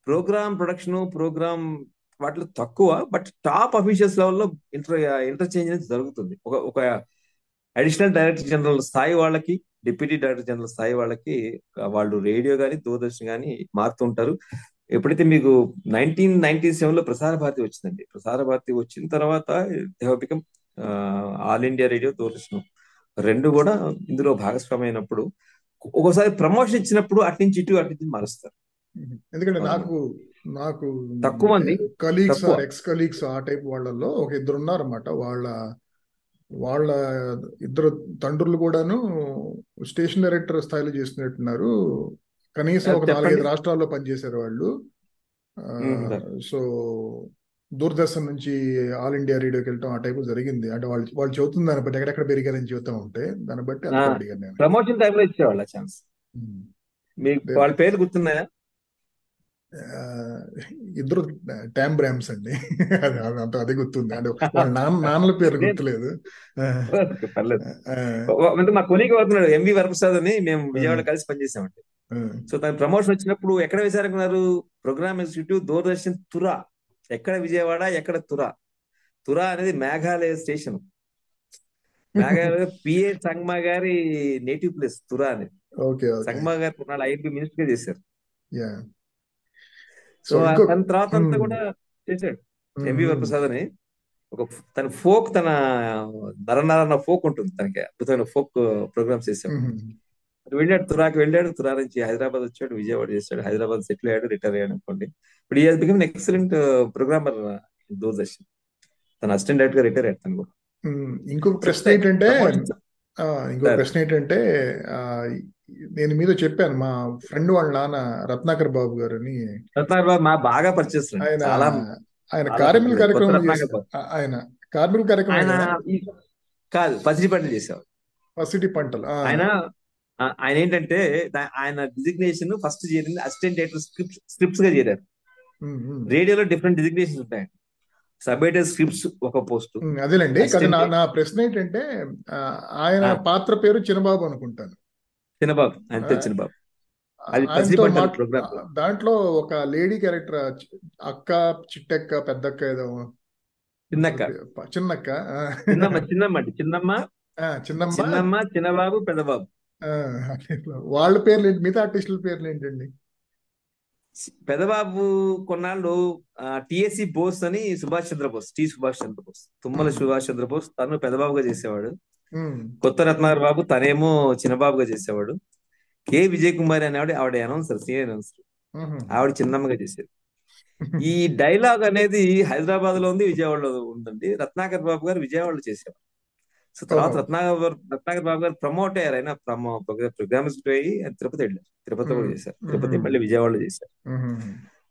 ప్రోగ్రామ్ ప్రొడక్షన్ ప్రోగ్రామ్ వాటిలో తక్కువ బట్ టాప్ అఫీషియల్స్ లెవెల్లో ఇంటర్ ఇంటర్చేంజ్ అనేది జరుగుతుంది. ఒక ఒక అడిషనల్ డైరెక్టర్ జనరల్ స్థాయి వాళ్ళకి డిప్యూటీ డైరెక్టర్ జనరల్ స్థాయి వాళ్ళకి వాళ్ళు రేడియో కానీ దూరదర్శన్ కానీ మారుతూ ఉంటారు ఎప్పుడైతే మీకు నైన్టీన్ నైన్టీ సెవెన్లో ప్రసార భారతి వచ్చిందండి. ప్రసార భారతి వచ్చిన తర్వాత become all India radio Doordarshan రెండు కూడా ఇందులో భాగస్వామి అయినప్పుడు ఒక్కోసారి ప్రమోషన్ ఇచ్చినప్పుడు అటు నుంచి ఇటు అటు నుంచి మారుస్తారు. ఎందుకంటే. నాకు నాకు తక్కువ మంది, కలీగ్స్ ఎక్స్ కలీగ్స్ ఆ టైప్ వాళ్ళల్లో ఒక ఇద్దరు ఉన్నారన్నమాట. వాళ్ళ వాళ్ళ ఇద్దరు తండ్రులు కూడాను స్టేషన్ డైరెక్టర్ స్థాయిలో చేస్తున్నట్టున్నారు కనీసం ఒక. నాలుగైదు రాష్ట్రాల్లో పనిచేశారు వాళ్ళు. సో దూరదర్శన్ నుంచి ఆల్ ఇండియా రేడియోకి వెళ్ళటం ఆ టైపు జరిగింది అంటే వాళ్ళు వాళ్ళు చెబుతుంది దాన్ని బట్టి ఎక్కడెక్కడ పెరిగారని చెబుతా ఉంటే దాన్ని బట్టి. అడిగాను నేను ప్రమోషన్ టైంలో ఇచ్చేవాళ్ళ ఛాన్స్. మీకు వాళ్ళ పేర్లు గుర్తున్నాయా ఇద్దరు ట్యామ్ బ్రామ్స్ అండి. అంత అదే గుర్తుంది. అంటే నాన్న నాన్నల పేరు గుర్తులేదు. అంటే మా కొలీగ్ అవుతున్నాడు ఎంవి వరప్రసాద్ అని. మేము విజయవాడ కలిసి పనిచేసామండి. సో తన ప్రమోషన్ వచ్చినప్పుడు ఎక్కడ వేశారనుకున్నారు? ప్రోగ్రామ్ ఎగ్జిక్యూటివ్ దూరదర్శన్ తురా ఎక్కడ విజయవాడ ఎక్కడ తురా తురా అనేది మేఘాలయ స్టేషన్. మేఘాలయ పిఏ సంగ్మా గారి నేటివ్ ప్లేస్ తురా అనేది సంగ్మా గారు కొన్నాళ్ళు ఐఎంపీ మినిస్టర్గా చేశారు. యా. సో తన తర్వాత అంతా. కూడా చేశాడు. ఎంవి. వరప్రసాద్ అని ఒక తన ఫోక్ తన నరనరన్న ఫోక్ ఉంటుంది తనకి. అద్భుతమైన ఫోక్ ప్రోగ్రామ్స్ చేశాడు వెళ్ళాడు తురాకి వెళ్ళాడు తురా నుంచి హైదరాబాద్ వచ్చాడు విజయవాడ చేశాడు హైదరాబాద్ సెటిల్ అయ్యాడు రిటైర్ అయ్యాడు అనుకోండి. ఇప్పుడు ఈ బికమ్ ఎక్సలెంట్ ప్రోగ్రామర్ దూరదర్శన్. తన అసిస్టెంట్ డైరెక్టర్గా రిటైర్ అయ్యాడు తను కూడా. ఇంకొక ప్రశ్న ఏంటంటే ఇంకొక ప్రశ్న ఏంటంటే నేను మీతో చెప్పాను మా ఫ్రెండ్ వాళ్ళ నాన్న రత్నాకర్ బాబు గారు అని రత్నాకర్ బాబు మా బాగా పరిచయం ఆయన ఆయన చాలా కార్మిక కొత్త కార్యక్రమం ఆయన కార్మిక కార్యక్రమం కదా కాదు పసిడిపంటలు చేసేవారు పసిటి పంటలు ఆయన ఆయన ఏంటంటే ఆయన డిజిగ్నేషన్ ఫస్ట్ చేరింది అసిస్టెంట్ డైరెక్టర్ స్క్రిప్ట్ స్క్రిప్ట్స్గా చేరారు. రేడియోలో డిఫరెంట్ డిజిగ్నేషన్స్ ఉంటాయండి సబ్ ఎడిటర్ స్క్రిప్ట్స్ ఒక పోస్ట్ అసిస్టెంట్ నా ప్రశ్న ఏంటంటే ఆయన పాత్ర పేరు చిన్నబాబు అనుకుంటాను. చిన్నబాబు పేరు చిన్నబాబు. అది ప్రోగ్రామ్. దాంట్లో ఒక లేడీ క్యారెక్టర్ అక్క చిట్టక్క పెద్దక్క ఏదో చిన్నక్క. చిన్నక్క చిన్నమ్మ చిన్నమ్మ చిన్నమ్మ చిన్నమ్మ. చిన్నమ్మ చిన్నబాబు పెద్దబాబు. వాళ్ళ పేర్లు ఏంటి మిగతా ఆర్టిస్టుల పేర్లు ఏంటండి పెదబాబు కొన్నాళ్ళు టిఎస్సి బోస్ అని సుభాష్ చంద్రబోస్ టి సుభాష్ చంద్రబోస్ తుమ్మల మ్మ్. సుభాష్ చంద్రబోస్ తను పెదబాబుగా చేసేవాడు. కొత్త రత్నాకర్ బాబు తనేమో చిన్నబాబుగా చేసేవాడు. కె. విజయ్ కుమార్ అనేవాడు ఆవిడ అనౌన్సర్ సీనియర్ అనౌన్సర్. ఆవిడ చిన్నమ్మగా చేసేది. ఈ డైలాగ్ అనేది హైదరాబాద్లో ఉంది విజయవాడలో ఉందండి. రత్నాకర్ బాబు గారు విజయవాడలో చేసేవారు. సో తర్వాత. రత్నాకర్ రత్నాకర్ బాబు గారు ప్రమోట్ అయ్యారు. ఆయన ప్రమో ప్రోగ్రామ్స్ పోయి తిరుపతి వెళ్ళారు. తిరుపతి కూడా. చేశారు. తిరుపతి. మళ్ళీ విజయవాడలో చేశారు.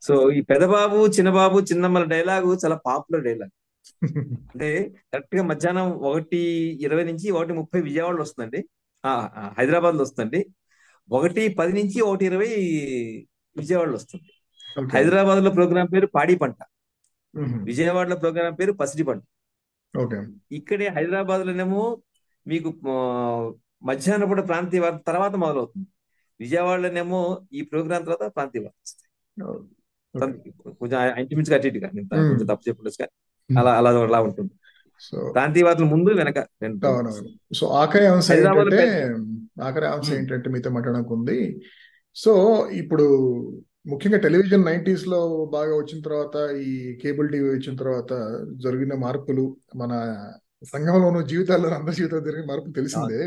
సో ఈ పెదబాబు చిన్నబాబు చిన్నమ్మల డైలాగు చాలా పాపులర్ డైలాగ్. అంటే కరెక్ట్గా మధ్యాహ్నం ఒకటి ఇరవై నుంచి ఒకటి ముప్పై విజయవాడలో వస్తుందండి. హైదరాబాద్లో వస్తుంది ఒకటి పది నుంచి ఒకటి ఇరవై విజయవాడలో వస్తుంది. హైదరాబాద్లో ప్రోగ్రామ్ పేరు పాడి పంట. విజయవాడలో ప్రోగ్రామ్ పేరు పసిడి పంట. ఇక్కడే హైదరాబాద్ లోనేమో మీకు మధ్యాహ్నం పూట ప్రాంతీయ వార్త తర్వాత మొదలవుతుంది. విజయవాడలోనేమో ఈ ప్రోగ్రామ్ తర్వాత ప్రాంతీయ వార్త వస్తాయి. కొంచెం ఇంచుమించుగా అటు ఇటుగా తప్పు చెప్పండి అలా అలా అలా ఉంటుంది. సో ప్రాంతీయ వార్తలు ముందు వెనక. అవునవును. సో ఆఖరి అంశం ఏంటంటే ఆఖరి అంశం మ్మ్. ఏంటంటే మీతో మాట్లాడడానికి ఉంది సో ఇప్పుడు ముఖ్యంగా టెలివిజన్ నైంటీస్లో బాగా వచ్చిన తర్వాత ఈ కేబుల్ టీవీ వచ్చిన తర్వాత జరిగిన మార్పులు మన సంఘంలోనూ జీవితాల్లో అందరి జీవితాల్లో జరిగిన మార్పులు తెలిసిందే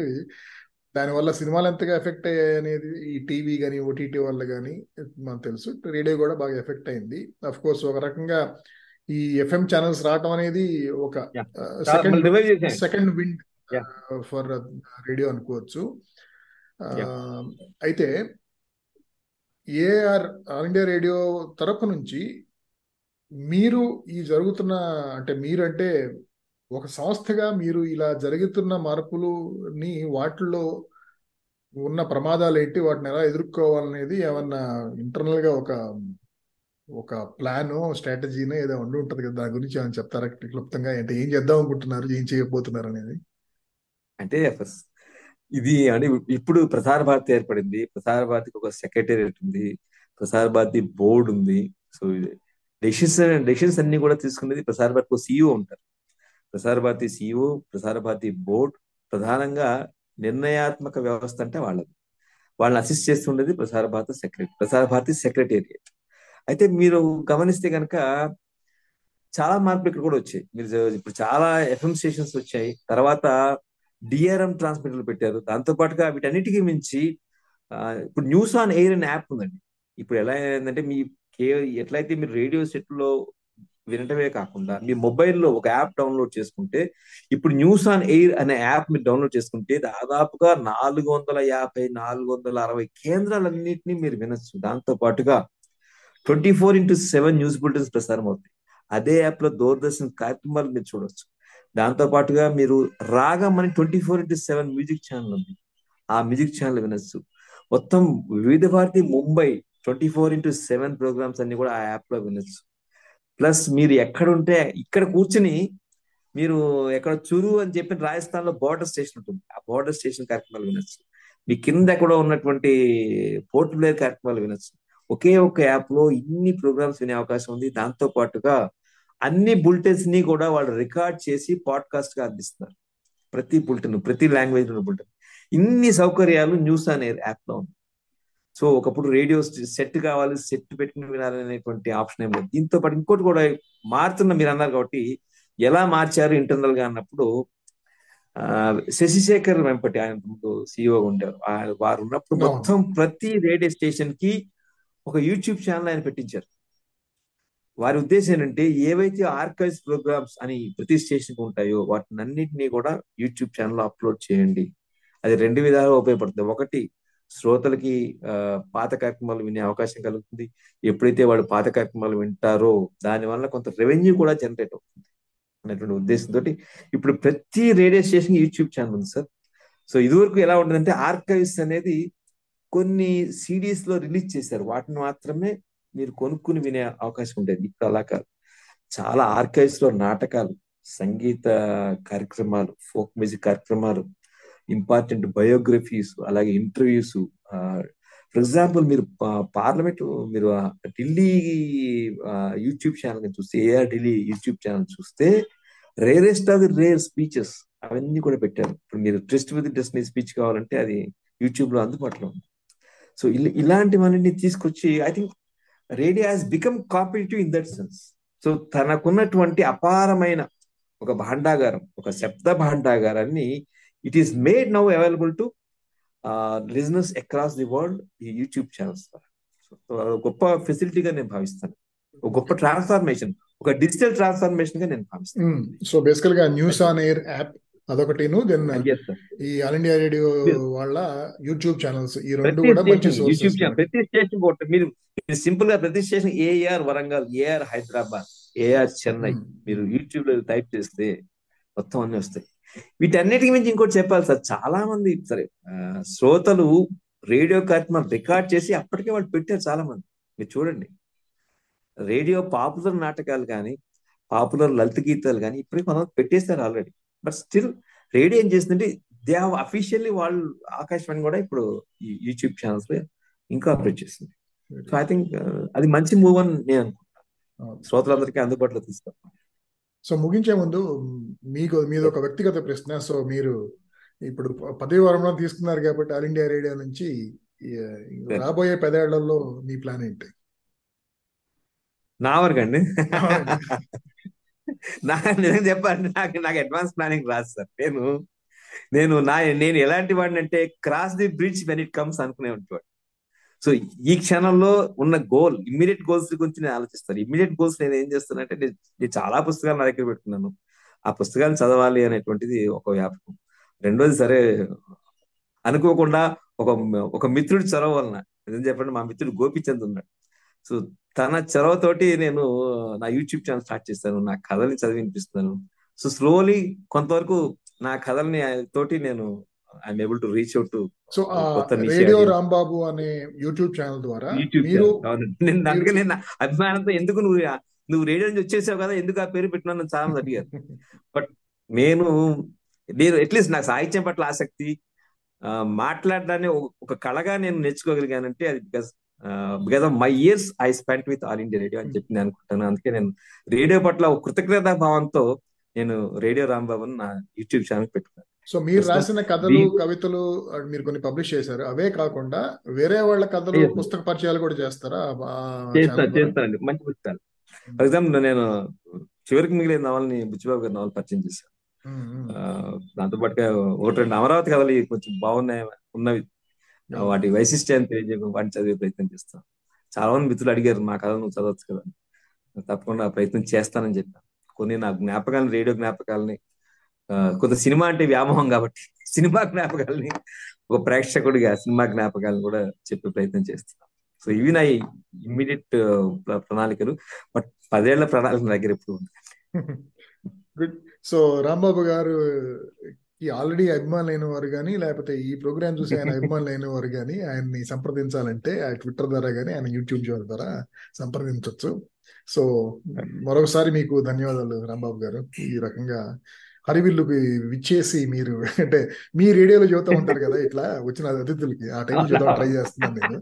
దానివల్ల సినిమాలు ఎంతగా ఎఫెక్ట్ అయ్యాయి అనేది ఈ టీవీ కానీ ఓటీటీ వల్ల కానీ మనకు తెలుసు. రేడియో కూడా బాగా ఎఫెక్ట్ అయింది. అఫ్ కోర్స్ ఒక రకంగా ఈ ఎఫ్ఎం ఛానల్స్ రావటం అనేది ఒక second. Second wind. For radio అనుకోవచ్చు. అయితే ఏఆర్ ఆల్ ఇండియా రేడియో తరపు నుంచి మీరు ఈ జరుగుతున్న అంటే మీరు అంటే ఒక సంస్థగా మీరు ఇలా జరుగుతున్న మార్పులని వాటిల్లో ఉన్న ప్రమాదాలు ఏంటి వాటిని ఎలా ఎదుర్కోవాలనేది ఏమన్నా ఇంటర్నల్గా ఒక ఒక ప్లాన్ స్ట్రాటజీనో ఏదో ఉండి ఉంటుంది కదా దాని గురించి ఏమైనా చెప్తారా? క్లుప్తంగా అంటే ఏం చేద్దాం అనుకుంటున్నారు? ఏం చేయబోతున్నారు అనేది? అంటే ఇది అంటే ఇప్పుడు ప్రసార భారతి ఏర్పడింది. ప్రసార భారతికి ఒక సెక్రటేరియట్ ఉంది. ప్రసార భారతి బోర్డు ఉంది. సో డెసిషన్ డెసిషన్స్ అన్ని కూడా తీసుకునేది ప్రసార భారతి సీఈఓ ఉంటారు. ప్రసార భారతి సీఈఓ ప్రసార భారతి బోర్డ్ ప్రధానంగా నిర్ణయాత్మక వ్యవస్థ అంటే వాళ్ళది. వాళ్ళని assist చేస్తుండేది Prasar Bharati secretary Prasar Bharati secretariat. అయితే మీరు గమనిస్తే కనుక చాలా మార్పులు ఇక్కడ కూడా వచ్చాయి. మీరు ఇప్పుడు చాలా ఎఫ్ఎం స్టేషన్స్ వచ్చాయి. తర్వాత డిఆర్ఎం ట్రాన్స్మిటర్లు పెట్టారు. దాంతో పాటుగా వీటన్నిటికీ మించి ఇప్పుడు న్యూస్ ఆన్ ఎయిర్ అనే యాప్ ఉందండి. ఇప్పుడు ఎలా అయిందంటే మీ కే ఎట్లయితే మీరు రేడియో సెట్లో వినటమే కాకుండా మీ మొబైల్లో ఒక యాప్ డౌన్లోడ్ చేసుకుంటే ఇప్పుడు న్యూస్ ఆన్ ఎయిర్ అనే యాప్ మీరు డౌన్లోడ్ చేసుకుంటే దాదాపుగా నాలుగు వందల యాభై నాలుగు వందల అరవై కేంద్రాలన్నింటినీ మీరు వినొచ్చు. దాంతో పాటుగా twenty four into seven news bulletins ప్రసారం అవుతాయి. అదే యాప్లో దూరదర్శన్ కార్యక్రమాలు మీరు చూడొచ్చు. దాంతో పాటుగా మీరు రాగం అని twenty four into seven music channel ఉంది. ఆ మ్యూజిక్ ఛానల్ వినొచ్చు. మొత్తం Vividh Bharati Mumbai twenty four into seven programs అన్ని కూడా ఆ యాప్లో వినొచ్చు. ప్లస్ మీరు ఎక్కడ ఉంటే ఇక్కడ కూర్చుని మీరు ఎక్కడ చురు అని చెప్పి రాజస్థాన్లో బోర్డర్ స్టేషన్ ఉంటుంది. ఆ బోర్డర్ స్టేషన్ కార్యక్రమాలు వినొచ్చు. మీ కింద కూడా ఉన్నటువంటి పోర్ట్ ప్లేయర్ కార్యక్రమాలు వినొచ్చు. ఒకే ఒక యాప్లో ఇన్ని ప్రోగ్రామ్స్ వినే అవకాశం ఉంది. దాంతో పాటుగా అన్ని బులెటిన్స్ని కూడా వాళ్ళు రికార్డ్ చేసి పాడ్కాస్ట్గా అందిస్తున్నారు. ప్రతి బులెటిన్ ప్రతి లాంగ్వేజ్లో బులెటిన్ ఇన్ని సౌకర్యాలు న్యూస్ అనే యాప్లో ఉంది సో ఒకప్పుడు రేడియో సెట్ కావాలి సెట్ పెట్టుకుని వినాలనేటువంటి ఆప్షన్ ఏం లేదు. దీంతో పాటు ఇంకోటి కూడా మారుతున్న మీరు అన్నారు కాబట్టి ఎలా మార్చారు ఇంటర్నల్గా అన్నప్పుడు ఆ, శశిశేఖర్ వెంపటి ఆయన ముందు సిఇఓ ఉండేవారు. వారు ఉన్నప్పుడు. మొత్తం ప్రతి రేడియో స్టేషన్కి ఒక యూట్యూబ్ ఛానల్ ఆయన పెట్టించారు. వారి ఉద్దేశం ఏంటంటే ఏవైతే ఆర్కైవ్స్ ప్రోగ్రామ్స్ అని ప్రతి స్టేషన్ ఉంటాయో వాటిని అన్నింటినీ కూడా యూట్యూబ్ ఛానల్లో అప్లోడ్ చేయండి. అది రెండు విధాలుగా ఉపయోగపడుతుంది. ఒకటి శ్రోతలకి పాత కార్యక్రమాలు వినే అవకాశం కలుగుతుంది. ఎప్పుడైతే వాళ్ళు పాత కార్యక్రమాలు వింటారో దానివల్ల కొంత రెవెన్యూ కూడా జనరేట్ అవుతుంది అనేటువంటి ఉద్దేశంతో ఇప్పుడు ప్రతి రేడియో స్టేషన్ యూట్యూబ్ ఛానల్ ఉంది సార్. సో ఇదివరకు ఎలా ఉంటుందంటే ఆర్కైవ్స్ అనేది కొన్ని సిడీస్లో రిలీజ్ చేశారు. వాటిని మాత్రమే మీరు కొనుక్కుని వినే అవకాశం ఉండేది. ఇప్పుడు అలా కాదు. చాలా ఆర్కైవ్స్లో నాటకాలు సంగీత కార్యక్రమాలు ఫోక్ మ్యూజిక్ కార్యక్రమాలు ఇంపార్టెంట్ బయోగ్రఫీస్ అలాగే ఇంటర్వ్యూస్ ఫర్ ఎగ్జాంపుల్ మీరు పార్లమెంట్ మీరు ఢిల్లీ యూట్యూబ్ ఛానల్ చూస్తే ఏఆర్ ఢిల్లీ యూట్యూబ్ ఛానల్ చూస్తే rarest of the rare speeches అవన్నీ కూడా పెట్టారు. ఇప్పుడు మీరు ట్రిస్ట్ విత్ డెస్టినీ స్పీచ్ కావాలంటే అది యూట్యూబ్లో అందుబాటులో ఉంది. సో ఇలా ఇలాంటివన్నీ తీసుకొచ్చి I think radio has become competitive in that sense so తనకున్నటువంటి అపారమైన ఒక భాండాగారం ఒక శబ్ద భాండాగారాన్ని it is made now available to listeners across the world ఈ యూట్యూబ్ ఛానల్స్ ద్వారా. గొప్ప ఫెసిలిటీగా నేను భావిస్తాను. ఒక గొప్ప ట్రాన్స్ఫార్మేషన్ ఒక డిజిటల్ ట్రాన్స్ఫార్మేషన్గా నేను భావిస్తాను. సో బేసికల్గా న్యూస్ ఆన్ ఎయిర్ యాప్ అదొకటిను దెన్ sir. ఈ ఆల్ ఇండియా రేడియో. వాళ్ళ యూట్యూబ్ ఛానల్స్ ఈ రెండు కూడా మంచి యూట్యూబ్ ఛానల్ ప్రతి స్టేషన్ ఒకటి మీరు సింపుల్గా ప్రతి station AIR Warangal AIR Hyderabad AIR Chennai మీరు యూట్యూబ్లో టైప్ చేస్తే మొత్తం అన్ని వస్తాయి. వీటన్నిటికి మించి ఇంకోటి చెప్పాలి సార్. చాలా మంది సరే శ్రోతలు రేడియో కార్యక్రమం రికార్డ్ చేసి అప్పటికే వాళ్ళు పెట్టారు చాలా మంది. మీరు చూడండి. రేడియో పాపులర్ నాటకాలు కానీ పాపులర్ లలిత గీతాలు కానీ ఇప్పటికి మనం పెట్టేస్తారు ఆల్రెడీ. బట్ స్టిల్ రేడియో ఏం చేస్తుందంటే దే హావ్ అఫీషియల్లీ వాళ్ళు ఆకాశవాణి కూడా ఇప్పుడు యూట్యూబ్ ఛానల్స్లో ఇంకా ఆపరేట్ చేస్తుంది. సో ఐ థింక్ అది మంచి మూవ్ అని నేను అనుకుంటున్నాను. శ్రోతలందరికీ అందుబాటులో తీసుకొస్తాం సో ముగించే ముందు మీకు మీది ఒక వ్యక్తిగత ప్రశ్న. సో మీరు ఇప్పుడు పదవి వరంలో తీసుకున్నారు కాబట్టి ఆల్ ఇండియా రేడియో నుంచి రాబోయే పదేళ్ళలో మీ ప్లాన్ ఏంటి? నా వరకు అండి. నా నిజంగా చెప్పాలంటే నాకు నాకు అడ్వాన్స్ ప్లానింగ్ రాదు సార్. నేను నేను నా నేను ఎలాంటి వాడిని అంటే cross the bridge when it comes అనుకునే ఉంటాడు సో ఈ క్షణంలో ఉన్న గోల్ ఇమ్మీడియట్ గోల్స్ గురించి నేను ఆలోచిస్తాను. ఇమ్మీడియట్ గోల్స్ నేను ఏం చేస్తానంటే నేను నేను చాలా పుస్తకాలు నా దగ్గర పెట్టుకున్నాను. ఆ పుస్తకాలు చదవాలి అనేటువంటిది ఒక వ్యాపకం. రెండోది సరే అనుకోకుండా ఒక ఒక మిత్రుడి చొరవ వలన నిజం చెప్పండి మా మిత్రుడు గోపిచంద్ ఉన్నాడు. సో తన చొరవతోటి నేను నా యూట్యూబ్ ఛానల్ స్టార్ట్ చేస్తాను నా కథల్ని చదివి వినిపిస్తున్నాను సో స్లోలీ కొంతవరకు నా కథల్ని తోటి నేను I'm able to reach out to so radio. Rambabu అనే యూట్యూబ్ ఛానల్ ద్వారా మీరు. నేను అందుకే నేను అభిమానంతో ఎందుకు నువ్వు నువ్వు రేడియో నుంచి వచ్చేసావు కదా ఎందుకు ఆ పేరు పెట్టినా చాలా మంది అడిగారు నేను నేను అట్లీస్ట్ నాకు సాహిత్యం పట్ల ఆసక్తి మాట్లాడడాన్ని ఒక- ఒక కళగా నేను నేర్చుకోగలిగానంటే అది because because of my years I spent with all India radio అని చెప్పి నేను అనుకుంటాను. అందుకే నేను రేడియో పట్ల ఒక కృతజ్ఞతా భావంతో నేను రేడియో రాంబాబు నా యూట్యూబ్ ఛానల్ పెట్టుకున్నాను. సో మీరు రాసిన కథలు కవితలు మీరు కొన్ని పబ్లిష్ చేశారు. అవే కాకుండా వేరే వాళ్ళ కథలు పుస్తక పరిచయాలు కూడా చేస్తారా? చేస్తాను చేస్తానండి. మంచి పుస్తకాలు. ఫర్ ఎగ్జాంపుల్ నేను చివరికి మిగిలిన నవల్ని బుచ్చిబాబు గారి నవల్ పరిచయం చేశాను. ఉమ్. ఆ, దాంతో పాటుగా ఒకటి రెండు అమరావతి కథలు కొంచెం బాగున్నాయి ఉన్నవి వాటి వైశిష్ట్యాన్ని తెలియజేయడం వాటిని చదివే ప్రయత్నం చేస్తాం. చాలా మంది మిత్రులు అడిగారు నా కథ నువ్వు చదవచ్చు కదా? తప్పకుండా ప్రయత్నం చేస్తానని చెప్పాను కొన్ని నా జ్ఞాపకాలను రేడియో జ్ఞాపకాలని కొంత సినిమా అంటే వ్యామోహం కాబట్టి సినిమా జ్ఞాపకాలని ఒక ప్రేక్షకుడిగా సినిమా జ్ఞాపకాలను కూడా చెప్పే ప్రయత్నం చేస్తున్నాను సో ఇవి నా ఇమ్మీడియట్ ప్రణాళికలు. బట్ పదేళ్ళ ప్రణాళిక నా దగ్గర ఎప్పుడు ఉంది గుడ్. సో రాంబాబు గారు ఈ ఆల్రెడీ అభిమానులు అయిన వారు కానీ లేకపోతే ఈ ప్రోగ్రామ్ చూసి ఆయన అభిమానులు అయిన వారు కానీ ఆయన్ని సంప్రదించాలంటే ఆయన ట్విట్టర్ ద్వారా కానీ ఆయన యూట్యూబ్ ఛానల్ ద్వారా సంప్రదించవచ్చు సో మరొకసారి మీకు ధన్యవాదాలు రాంబాబు గారు. ఈ రకంగా హరివిల్లుకి విచ్చేసి మీరు అంటే మీ రేడియోలో చూస్తూ ఉంటారు కదా ఇట్లా వచ్చిన అతిథులకి. ఆ టైం చూద్దాం ట్రై చేస్తున్నాను నేను.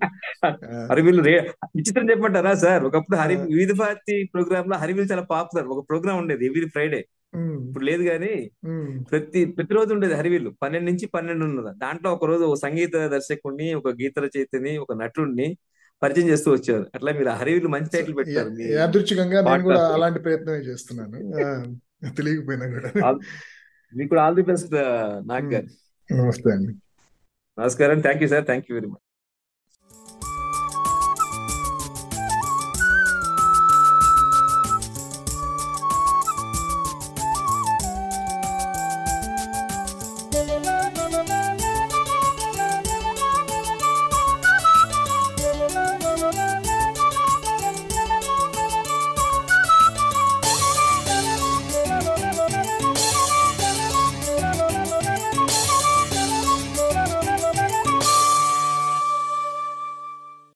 హరివిల్లు విచిత్రం చెప్పమంటారా సార్? ఒకప్పుడు హరి వివిధ భారతి ప్రోగ్రామ్లో హరివిల్ చాలా పాపులర్. ఒక ప్రోగ్రామ్ ఉండేది ఎవ్రీ ఫ్రైడే. ఇప్పుడు లేదు కానీ ప్రతి ప్రతిరోజు ఉండేది హరివిల్లు పన్నెండు నుంచి పన్నెండు ఉన్నది? దాంట్లో ఒక రోజు ఒక సంగీత దర్శకుడిని ఒక గీత రచయితని ఒక నటుడిని పరిచయం చేస్తూ వచ్చారు అట్లా మీరు ఆ హరివిల్లు మంచి టైటిల్ పెట్టారు యాదృచ్ఛికంగా నేను కూడా అలాంటి ప్రయత్నమే చేస్తున్నాను. తెలియకపోయినా కూడా. మీకు కూడా ఆల్ ది బెస్ట్ నాగ్ నమస్తే అండి. నమస్కారం. Thank you sir. Thank you very much